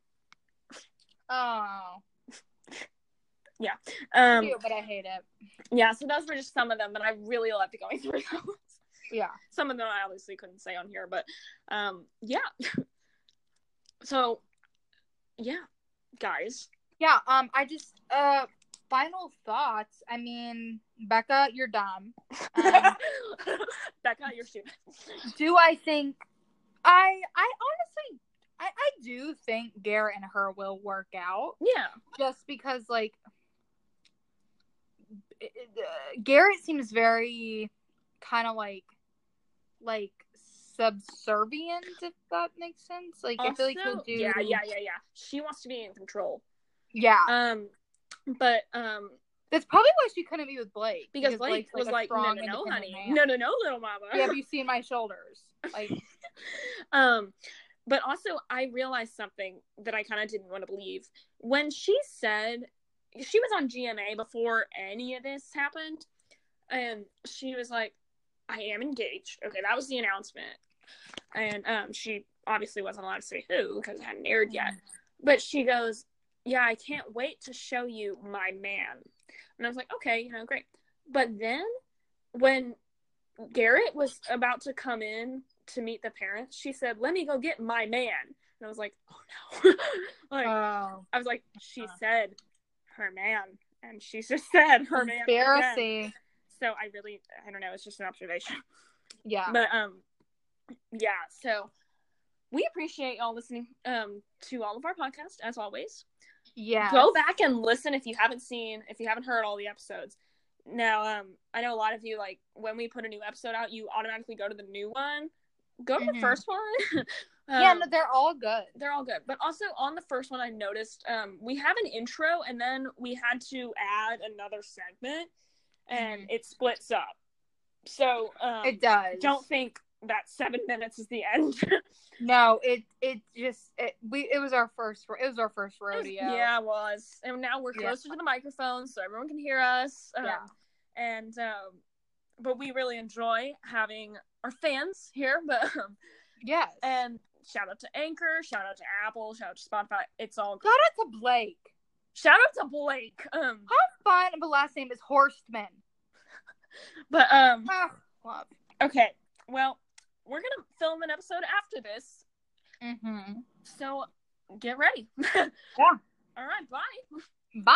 [SPEAKER 1] oh, yeah.
[SPEAKER 2] Um,
[SPEAKER 1] cute, but I hate it.
[SPEAKER 2] yeah, so those were just some of them, but I really loved going through those.
[SPEAKER 1] Yeah.
[SPEAKER 2] Some of them I obviously couldn't say on here, but um, yeah. so, yeah, guys.
[SPEAKER 1] Yeah, um I just uh final thoughts. I mean, Becca, you're dumb. Um,
[SPEAKER 2] Becca, you're stupid.
[SPEAKER 1] do I think I I honestly I, I do think Garrett and her will work out
[SPEAKER 2] Yeah,
[SPEAKER 1] just because like uh, Garrett seems very kind of like like subservient if that makes sense. Like I feel like he'll do
[SPEAKER 2] Yeah, yeah, yeah, yeah. She wants to be in control.
[SPEAKER 1] Yeah.
[SPEAKER 2] Um, but um,
[SPEAKER 1] That's probably why she couldn't be with Blake.
[SPEAKER 2] because Blake
[SPEAKER 1] Blake's,
[SPEAKER 2] was
[SPEAKER 1] a
[SPEAKER 2] like, no, no, no, honey,
[SPEAKER 1] man.
[SPEAKER 2] no, no, no, little mama.
[SPEAKER 1] Yeah, have you seen my shoulders? Like
[SPEAKER 2] um, but also I realized something that I kind of didn't want to believe when she said she was on GMA before any of this happened, and she was like, "I am engaged." Okay, that was the announcement, and um, she obviously wasn't allowed to say who because it hadn't aired yet. But she goes, yeah, I can't wait to show you my man. And I was like, okay, you know, great. But then when Garrett was about to come in to meet the parents, she said, let me go get my man. And I was like, oh no. like,
[SPEAKER 1] Oh,
[SPEAKER 2] I was like, she
[SPEAKER 1] Uh.
[SPEAKER 2] said her man. And she just said her man. again. So I really, I don't know, it's just an observation.
[SPEAKER 1] Yeah.
[SPEAKER 2] But um, yeah. So we appreciate y'all listening um to all of our podcasts as always.
[SPEAKER 1] Yeah.
[SPEAKER 2] Go back and listen if you haven't seen, if you haven't heard all the episodes. Now, um, I know a lot of you like when we put a new episode out, you automatically go to the new one. Go to the
[SPEAKER 1] Mhm.
[SPEAKER 2] first one.
[SPEAKER 1] Yeah,
[SPEAKER 2] Um,
[SPEAKER 1] no, they're all good.
[SPEAKER 2] they're all good. But also on the first one, I noticed um, we have an intro and then we had to add another segment, and
[SPEAKER 1] Mhm.
[SPEAKER 2] it splits up. So um,
[SPEAKER 1] It does.
[SPEAKER 2] don't think that seven minutes is the end.
[SPEAKER 1] No, it it just it, we it was our first it was our first rodeo.
[SPEAKER 2] yeah, it was. And now we're
[SPEAKER 1] Yeah.
[SPEAKER 2] closer to the microphone, so everyone can hear us. Um,
[SPEAKER 1] Yeah.
[SPEAKER 2] And um, but we really enjoy having our fans here. But um,
[SPEAKER 1] Yes.
[SPEAKER 2] and shout out to Anchor, shout out to Apple, shout out to Spotify. It's all
[SPEAKER 1] Shout out to Blake.
[SPEAKER 2] Shout out to Blake. Um,
[SPEAKER 1] Fun, but last name is Horstmann.
[SPEAKER 2] but um,
[SPEAKER 1] Oh, love.
[SPEAKER 2] okay. Well, we're gonna film an episode after this,
[SPEAKER 1] Mm-hmm.
[SPEAKER 2] so get ready.
[SPEAKER 1] Yeah.
[SPEAKER 2] All right. Bye.
[SPEAKER 1] Bye.